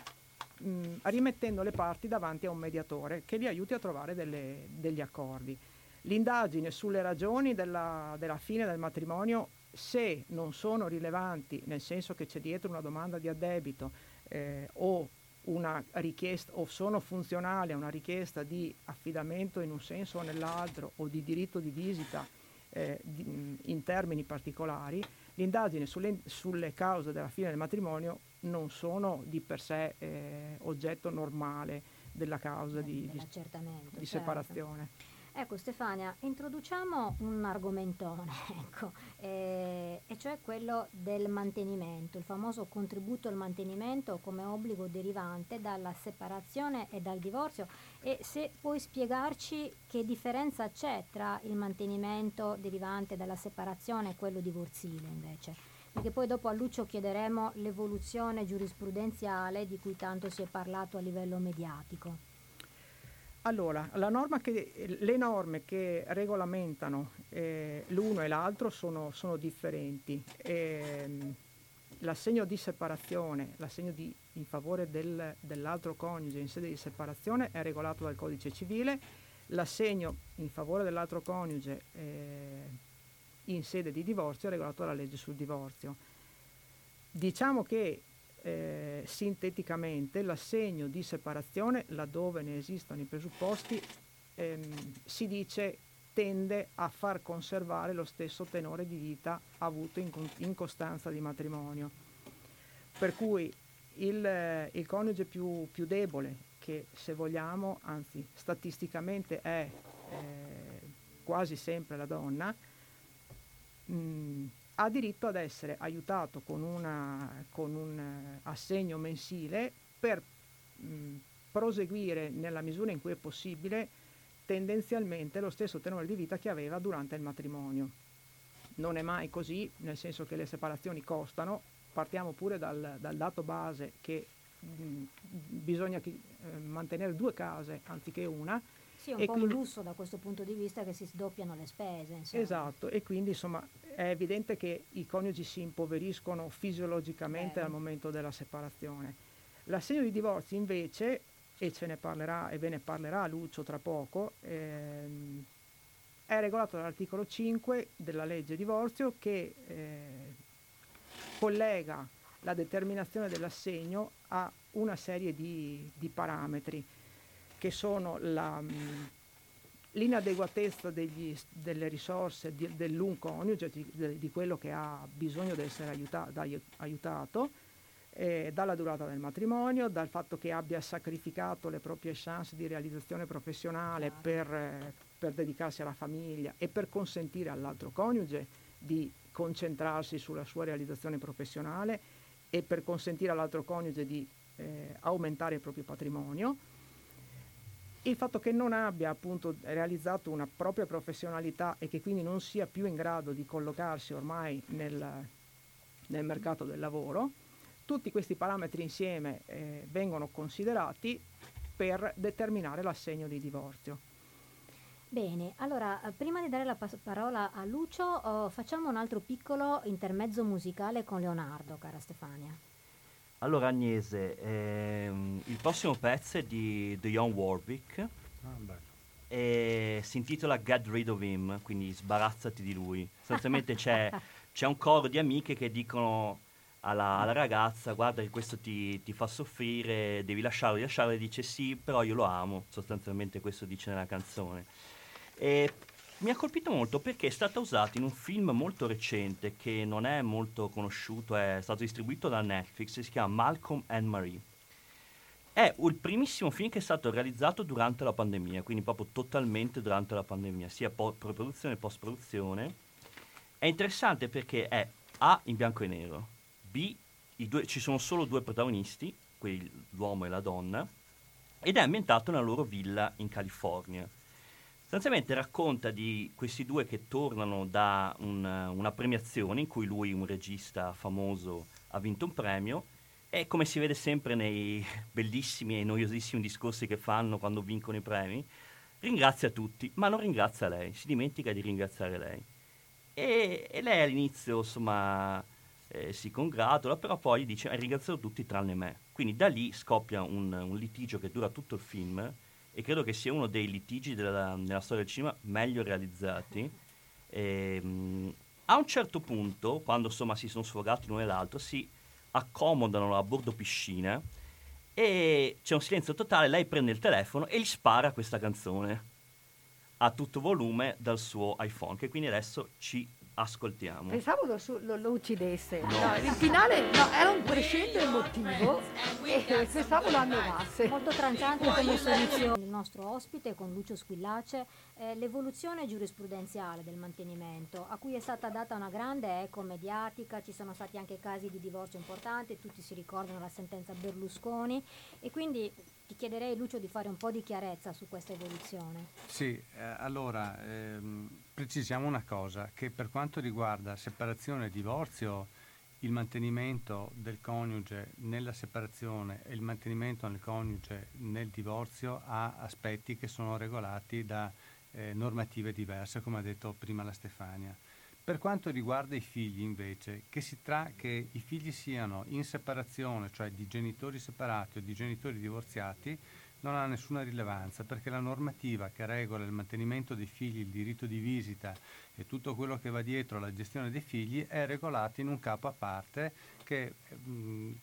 Speaker 5: mh, rimettendo le parti davanti a un mediatore che li aiuti a trovare delle, degli accordi. L'indagine sulle ragioni della, della fine del matrimonio, se non sono rilevanti, nel senso che c'è dietro una domanda di addebito eh, o una richiesta o sono funzionali a una richiesta di affidamento in un senso o nell'altro o di diritto di visita eh, di, in termini particolari, l'indagine sulle, sulle, cause della fine del matrimonio non sono di per sé eh, oggetto normale della causa di, di, di
Speaker 4: certo.
Speaker 5: separazione.
Speaker 4: Ecco Stefania, introduciamo un argomentone, ecco, eh, e cioè quello del mantenimento, il famoso contributo al mantenimento come obbligo derivante dalla separazione e dal divorzio e se puoi spiegarci che differenza c'è tra il mantenimento derivante dalla separazione e quello divorzile invece. Perché poi dopo a Lucio chiederemo l'evoluzione giurisprudenziale di cui tanto si è parlato a livello mediatico.
Speaker 5: Allora, che, le norme che regolamentano eh, l'uno e l'altro sono, sono differenti. Eh, l'assegno di separazione, l'assegno di, in favore del, dell'altro coniuge in sede di separazione è regolato dal codice civile, l'assegno in favore dell'altro coniuge eh, in sede di divorzio regolato dalla legge sul divorzio. Diciamo che eh, sinteticamente l'assegno di separazione, laddove ne esistono i presupposti, ehm, si dice tende a far conservare lo stesso tenore di vita avuto in, in costanza di matrimonio. Per cui il, il coniuge più, più, debole, che se vogliamo, anzi statisticamente è eh, quasi sempre la donna, mh, mm, ha diritto ad essere aiutato con, una, con un eh, assegno mensile per mh, proseguire nella misura in cui è possibile tendenzialmente lo stesso tenore di vita che aveva durante il matrimonio. Non è mai così, nel senso che le separazioni costano, partiamo pure dal, dal dato base che mh, bisogna chi, eh, mantenere due case anziché una,
Speaker 4: sì, è un e po' quindi, un lusso da questo punto di vista che si sdoppiano le spese. Insomma.
Speaker 5: Esatto, e quindi insomma è evidente che i coniugi si impoveriscono fisiologicamente Beh. al momento della separazione. L'assegno di divorzio invece, e ce ne parlerà e ve ne parlerà Lucio tra poco, ehm, è regolato dall'articolo 5 della legge divorzio che eh, collega la determinazione dell'assegno a una serie di, di parametri che sono la, l'inadeguatezza degli, delle risorse di, dell'un coniuge, di, di, quello che ha bisogno di essere aiuta, da, aiutato, eh, dalla durata del matrimonio, dal fatto che abbia sacrificato le proprie chance di realizzazione professionale per, eh, per dedicarsi alla famiglia e per consentire all'altro coniuge di concentrarsi sulla sua realizzazione professionale e per consentire all'altro coniuge di eh, aumentare il proprio patrimonio il fatto che non abbia appunto realizzato una propria professionalità e che quindi non sia più in grado di collocarsi ormai nel, nel mercato del lavoro, tutti questi parametri insieme eh, vengono considerati per determinare l'assegno di divorzio.
Speaker 4: Bene, allora prima di dare la pas- parola a Lucio, oh, facciamo un altro piccolo intermezzo musicale con Leonardo, cara Stefania.
Speaker 6: Allora Agnese, ehm, il prossimo pezzo è di The Young Warwick ah, e si intitola Get Rid of Him, quindi sbarazzati di lui. Sostanzialmente c'è, c'è, un coro di amiche che dicono alla, alla ragazza guarda che questo ti, ti, fa soffrire, devi lasciarlo, lasciarlo e dice sì, però io lo amo, sostanzialmente questo dice nella canzone. E mi ha colpito molto perché è stata usata in un film molto recente che non è molto conosciuto, è stato distribuito da Netflix, si chiama Malcolm and Marie. È il primissimo film che è stato realizzato durante la pandemia, quindi proprio totalmente durante la pandemia, sia pre-produzione che post-produzione. È interessante perché è A in bianco e nero, B due, ci sono solo due protagonisti, quelli, l'uomo e la donna, ed è ambientato nella loro villa in California Sostanzialmente racconta di questi due che tornano da un, una premiazione in cui lui, un regista famoso, ha vinto un premio e come si vede sempre nei bellissimi e noiosissimi discorsi che fanno quando vincono i premi, ringrazia tutti, ma non ringrazia lei, si dimentica di ringraziare lei. E, e lei all'inizio, insomma, eh, si congratula, però poi dice hai ringraziato tutti tranne me. Quindi da lì scoppia un, un litigio che dura tutto il film e credo che sia uno dei litigi della, nella storia del cinema meglio realizzati. E, mh, a un certo punto, quando insomma si sono sfogati l'uno e l'altro, si accomodano a bordo piscina e c'è un silenzio totale, lei prende il telefono e gli spara questa canzone a tutto volume dal suo iPhone, che quindi adesso ci Ascoltiamo.
Speaker 2: Pensavo lo, su- lo- lo uccidesse. No. il finale no, era un crescendo emotivo e pensavo lo annovasse.
Speaker 4: Molto tranciante come soluzione. Il nostro ospite con Lucio Squillace è l'evoluzione giurisprudenziale del mantenimento, a cui è stata data una grande eco mediatica, ci sono stati anche casi di divorzio importanti, tutti si ricordano la sentenza Berlusconi e quindi ti chiederei Lucio di fare un po' di chiarezza su questa evoluzione.
Speaker 3: Sì, eh, allora ehm, precisiamo una cosa, che per quanto riguarda separazione e divorzio, il mantenimento del coniuge nella separazione e il mantenimento del coniuge nel divorzio ha aspetti che sono regolati da eh, normative diverse, come ha detto prima la Stefania. Per quanto riguarda i figli, invece, che, si tra- che i figli siano in separazione, cioè di genitori separati o di genitori divorziati, non ha nessuna rilevanza perché la normativa che regola il mantenimento dei figli, il diritto di visita e tutto quello che va dietro alla gestione dei figli è regolata in un capo a parte che,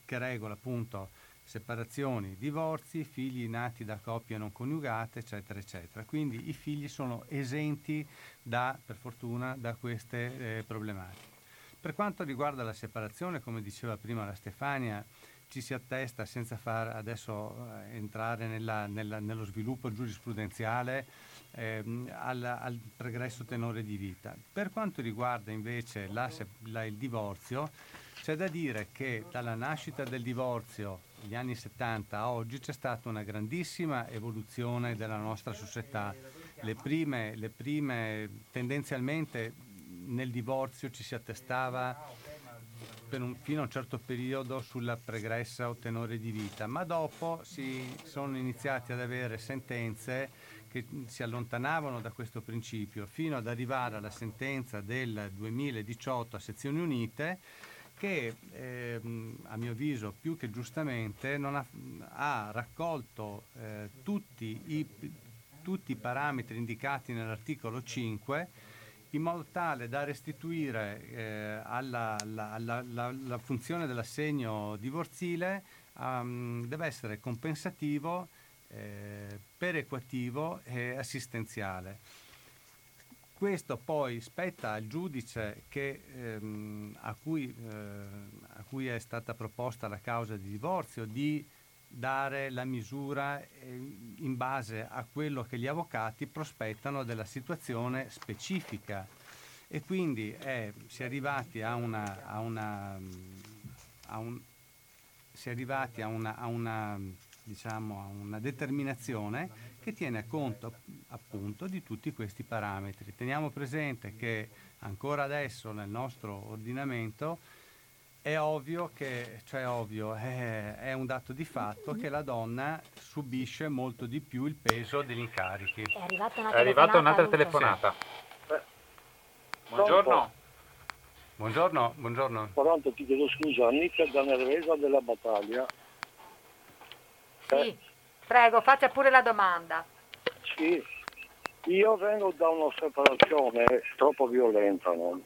Speaker 3: che regola appunto separazioni, divorzi, figli nati da coppie non coniugate, eccetera, eccetera. Quindi i figli sono esenti da, per fortuna da queste eh, problematiche. Per quanto riguarda la separazione, come diceva prima la Stefania, ci si attesta senza far adesso eh, entrare nella, nella, nello sviluppo giurisprudenziale ehm, al, al, pregresso tenore di vita. Per quanto riguarda invece la, la, il divorzio, c'è da dire che dalla nascita del divorzio negli anni 70 a oggi c'è stata una grandissima evoluzione della nostra società. Le prime, le prime tendenzialmente nel divorzio ci si attestava un, fino a un certo periodo sulla pregressa o tenore di vita, ma dopo si sono iniziati ad avere sentenze che si allontanavano da questo principio fino ad arrivare alla sentenza del 2018 a sezioni unite che eh, a mio avviso più che giustamente ha, ha, raccolto eh, tutti, i, tutti, i, parametri indicati nell'articolo 5 in modo tale da restituire eh, alla, alla, alla, alla, funzione dell'assegno divorzile um, deve essere compensativo, eh, perequativo e assistenziale. Questo poi spetta al giudice che, ehm, a, cui, eh, a, cui, è stata proposta la causa di divorzio di dare la misura eh, in base a quello che gli avvocati prospettano della situazione specifica. E quindi è, si è arrivati a una, a una, a un, si è arrivati a una, a una, diciamo, a una determinazione che tiene conto appunto di tutti questi parametri. Teniamo presente che ancora adesso nel nostro ordinamento è ovvio che, cioè ovvio, è, è, un dato di fatto che la donna subisce molto di più il peso degli incarichi.
Speaker 4: È arrivata, una
Speaker 1: è arrivata un'altra telefonata. Sì. Buongiorno.
Speaker 3: Buongiorno, buongiorno.
Speaker 8: Pronto, ti chiedo scusa, Nicca da Nervesa della Battaglia.
Speaker 2: Sì. Eh, Prego, faccia pure la domanda.
Speaker 8: Sì, io vengo da una separazione troppo violenta, no?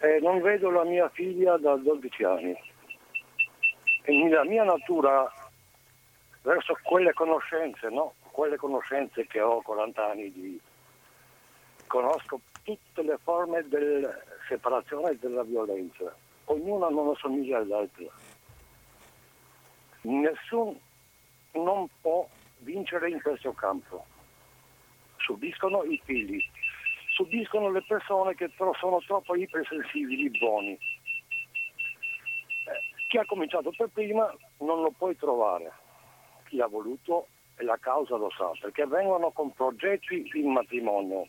Speaker 8: E non vedo la mia figlia da 12 anni. E la mia natura verso quelle conoscenze, no? Quelle conoscenze che ho 40 anni di... Conosco tutte le forme della separazione e della violenza. Ognuna non assomiglia all'altra. Nessun non può vincere in questo campo. Subiscono i figli, subiscono le persone che sono troppo ipersensibili, buoni. Eh, chi ha cominciato per prima non lo puoi trovare. Chi ha voluto e la causa lo sa, perché vengono con progetti in matrimonio.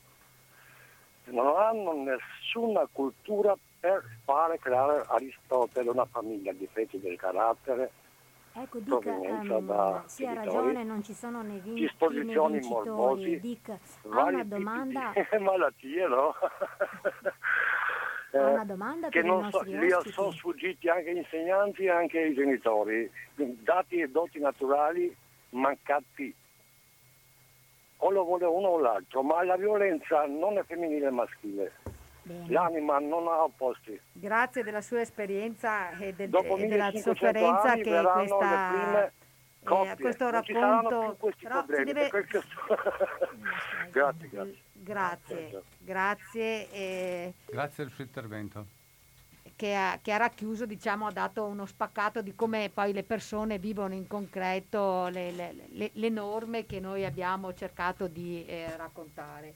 Speaker 8: Non hanno nessuna cultura per fare creare Aristotele una famiglia, difetti del carattere,
Speaker 4: Ecco, Dick, um, sì, ha ragione, non ci sono né vinti né vincitori.
Speaker 8: Morbosi,
Speaker 4: Dick, ha una domanda...
Speaker 8: malattie, no?
Speaker 4: ha una domanda
Speaker 8: che non so, li sono sfuggiti anche gli insegnanti e anche i genitori. Dati e doti naturali mancati. O lo vuole uno o l'altro, ma la violenza non è femminile e maschile. Bene. L'anima non ha opposti.
Speaker 2: Grazie della sua esperienza e, del, e della sofferenza che questa, eh, questo racconto...
Speaker 8: Però si deve...
Speaker 2: grazie, grazie. Grazie, grazie.
Speaker 3: Eh, grazie del suo intervento.
Speaker 2: Che ha, che ha, racchiuso, diciamo, ha dato uno spaccato di come poi le persone vivono in concreto le, le, le, le norme che noi abbiamo cercato di eh, raccontare.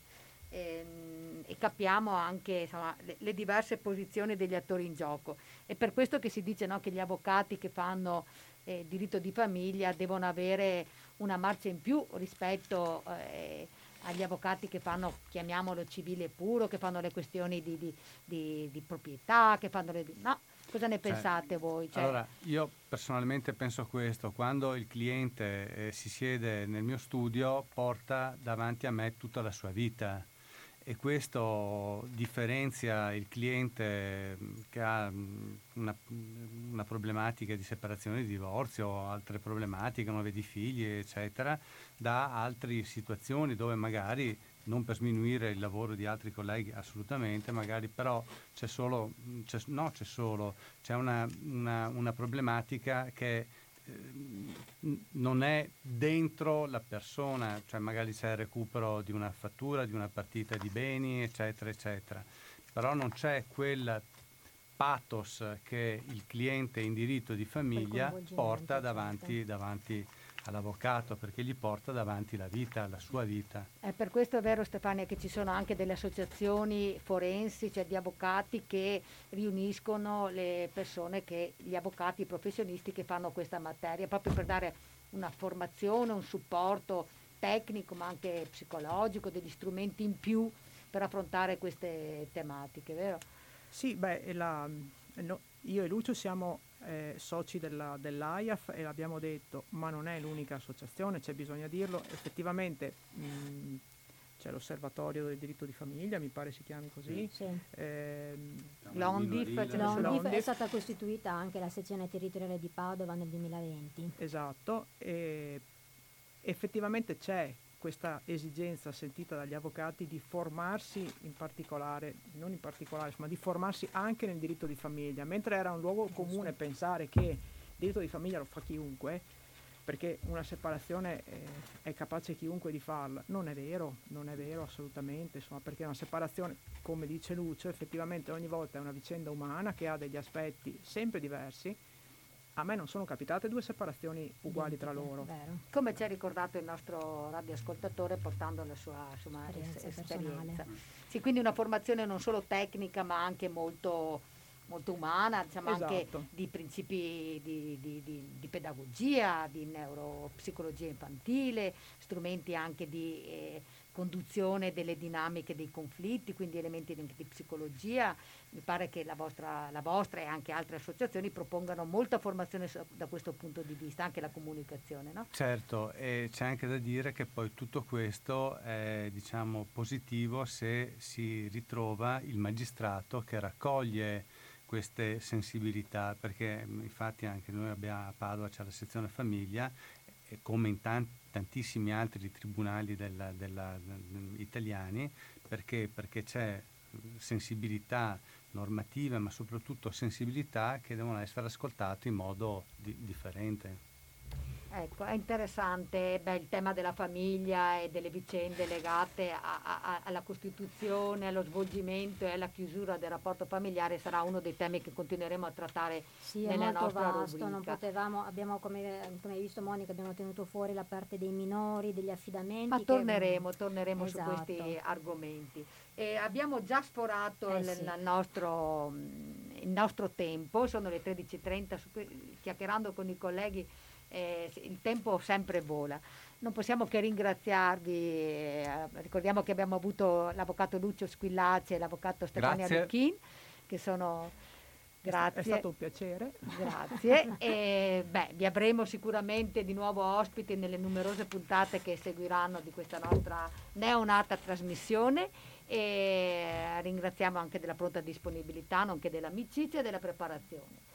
Speaker 2: E, ehm, e, capiamo anche insomma, le, diverse posizioni degli attori in gioco. È per questo che si dice no, che gli avvocati che fanno eh, diritto di famiglia devono avere una marcia in più rispetto eh, agli avvocati che fanno, chiamiamolo civile puro, che fanno le questioni di, di, di, di proprietà, che fanno le... No, cosa ne cioè, pensate voi?
Speaker 3: Cioè... Allora, io personalmente penso questo, quando il cliente eh, si siede nel mio studio porta davanti a me tutta la sua vita e questo differenzia il cliente mm, che ha mm, una, una, problematica di separazione di divorzio, altre problematiche, non vedi figli, eccetera, da altre situazioni dove magari, non per sminuire il lavoro di altri colleghi assolutamente, magari però c'è solo, mm, c'è, no c'è solo, c'è una, una, una problematica che non è dentro la persona, cioè magari c'è il recupero di una fattura, di una partita di beni, eccetera, eccetera. Però non c'è quel pathos che il cliente in diritto di famiglia porta davanti, certo. davanti all'avvocato perché gli porta davanti la vita, la sua vita.
Speaker 2: È per questo è vero Stefania che ci sono anche delle associazioni forensi, cioè di avvocati che riuniscono le persone, che, gli avvocati professionisti che fanno questa materia, proprio per dare una formazione, un supporto tecnico ma anche psicologico, degli strumenti in più per affrontare queste tematiche, vero?
Speaker 5: Sì, beh, la, no, io e Lucio siamo eh, soci della, dell'AIAF e l'abbiamo detto, ma non è l'unica associazione, c'è bisogno dirlo, effettivamente mh, c'è l'osservatorio del diritto di famiglia, mi pare si chiami così. Sì.
Speaker 4: Eh, L'ONDIF, L'ONDIF è stata costituita anche la sezione territoriale di Padova nel 2020.
Speaker 5: Esatto, e effettivamente c'è questa esigenza sentita dagli avvocati di formarsi in particolare, non in particolare, ma di formarsi anche nel diritto di famiglia, mentre era un luogo comune pensare che il diritto di famiglia lo fa chiunque, perché una separazione eh, è capace chiunque di farla. Non è vero, non è vero assolutamente, insomma, perché una separazione, come dice Lucio, effettivamente ogni volta è una vicenda umana che ha degli aspetti sempre diversi a me non sono capitate due separazioni uguali tra loro.
Speaker 2: Vero. Come ci ha ricordato il nostro radioascoltatore portando la sua insomma, esperienza. esperienza. Sì, quindi una formazione non solo tecnica ma anche molto, molto umana, diciamo esatto. anche di principi di, di, di, di, pedagogia, di neuropsicologia infantile, strumenti anche di... Eh, conduzione delle dinamiche dei conflitti, quindi elementi di, di psicologia. Mi pare che la vostra, la vostra, e anche altre associazioni propongano molta formazione da questo punto di vista, anche la comunicazione. No?
Speaker 3: Certo, e c'è anche da dire che poi tutto questo è diciamo, positivo se si ritrova il magistrato che raccoglie queste sensibilità, perché infatti anche noi abbiamo a Padova c'è la sezione famiglia come in tanti tantissimi altri tribunali della, della, italiani perché, perché c'è sensibilità normativa ma soprattutto sensibilità che devono essere ascoltate in modo di, differente.
Speaker 2: Ecco, è interessante beh, il tema della famiglia e delle vicende legate a, a, alla Costituzione, allo svolgimento e alla chiusura del rapporto familiare sarà uno dei temi che continueremo a trattare sì, nella nostra vasto, rubrica.
Speaker 4: Non potevamo, abbiamo, come, come, hai visto Monica, abbiamo tenuto fuori la parte dei minori, degli affidamenti.
Speaker 2: Ma torneremo, che... torneremo esatto. su questi argomenti. E abbiamo già sforato eh, il, sì. il, nostro, il, nostro, tempo, sono le 13.30, chiacchierando con i colleghi eh, il tempo sempre vola. Non possiamo che ringraziarvi, eh, ricordiamo che abbiamo avuto l'avvocato Lucio Squillaci e l'avvocato Stefania Lucchin, che sono... Grazie.
Speaker 5: È stato un piacere.
Speaker 2: Grazie. e, beh, vi avremo sicuramente di nuovo ospiti nelle numerose puntate che seguiranno di questa nostra neonata trasmissione e ringraziamo anche della pronta disponibilità, nonché dell'amicizia e della preparazione.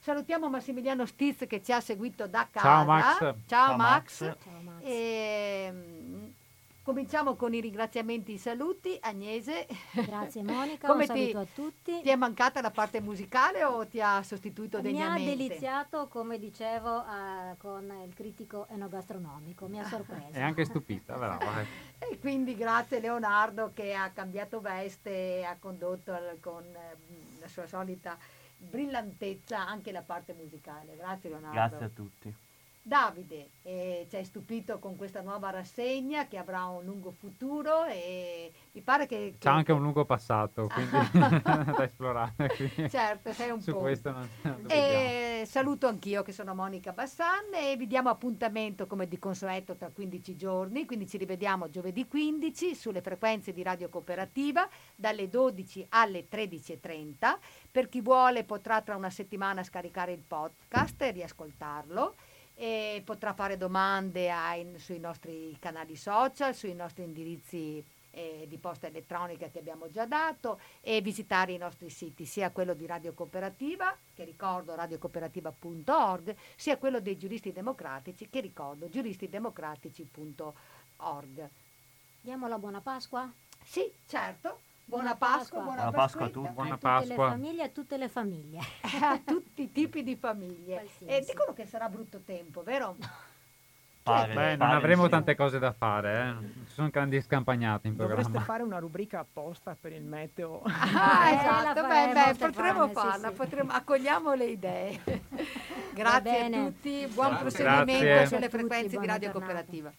Speaker 2: Salutiamo Massimiliano Stiz che ci ha seguito da casa.
Speaker 1: Ciao Max.
Speaker 2: Ciao, Ciao Max. Max. Ciao Max. E, ehm, Cominciamo con i ringraziamenti e i saluti. Agnese.
Speaker 4: Grazie Monica,
Speaker 2: Come
Speaker 4: un saluto
Speaker 2: ti,
Speaker 4: a tutti.
Speaker 2: Ti è mancata la parte musicale o ti ha sostituito
Speaker 4: Mi ha
Speaker 2: degnamente?
Speaker 4: deliziato, come dicevo, eh, con il critico enogastronomico, mi ha sorpreso.
Speaker 1: È anche stupita, brava.
Speaker 2: E quindi grazie Leonardo che ha cambiato veste e ha condotto con eh, la sua solita brillantezza anche la parte musicale. Grazie Leonardo.
Speaker 6: Grazie a tutti.
Speaker 2: Davide, eh, ci hai stupito con questa nuova rassegna che avrà un lungo futuro e mi pare che... Che-
Speaker 1: anche un lungo passato, quindi da esplorare. quindi
Speaker 2: Certo, sei un
Speaker 1: Su
Speaker 2: po'.
Speaker 1: questo non.
Speaker 2: E saluto anch'io che sono Monica Bassan e vi diamo appuntamento come di consueto tra 15 giorni, quindi ci rivediamo giovedì 15 sulle frequenze di Radio Cooperativa dalle 12 alle 13.30. Per chi vuole potrà tra una settimana scaricare il podcast e riascoltarlo e potrà fare domande ai- sui nostri canali social, sui nostri indirizzi eh, di posta elettronica che abbiamo già dato e visitare i nostri siti, sia quello di Radio Cooperativa, che ricordo radiocooperativa.org, sia quello dei giuristi democratici, che ricordo giuristidemocratici.org.
Speaker 4: Diamo la buona Pasqua?
Speaker 2: Sì, certo. Buona, Pasqua,
Speaker 4: Pasqua.
Speaker 2: buona,
Speaker 6: Buona Pasqua a tutti.
Speaker 1: Buona
Speaker 4: a tutte le
Speaker 1: Pasqua.
Speaker 4: famiglie, a tutte le famiglie.
Speaker 2: a tutti i tipi di famiglie. E dicono che sarà brutto tempo, vero?
Speaker 6: Pare-
Speaker 1: Beh, non avremo
Speaker 6: sì.
Speaker 1: tante cose da fare, eh. Ci sono grandi scampagnate in
Speaker 5: Dovreste
Speaker 1: programma.
Speaker 5: fare una rubrica apposta per il meteo.
Speaker 2: Ah,
Speaker 4: Eh,
Speaker 2: esatto, beh, beh, potremmo
Speaker 4: sì,
Speaker 2: farla,
Speaker 4: sì.
Speaker 2: potremmo- accogliamo le idee. Grazie a tutti, buon
Speaker 1: Grazie.
Speaker 2: proseguimento
Speaker 1: Grazie.
Speaker 2: sulle
Speaker 4: a tutti,
Speaker 2: frequenze di Radio
Speaker 4: giornata.
Speaker 2: Cooperativa.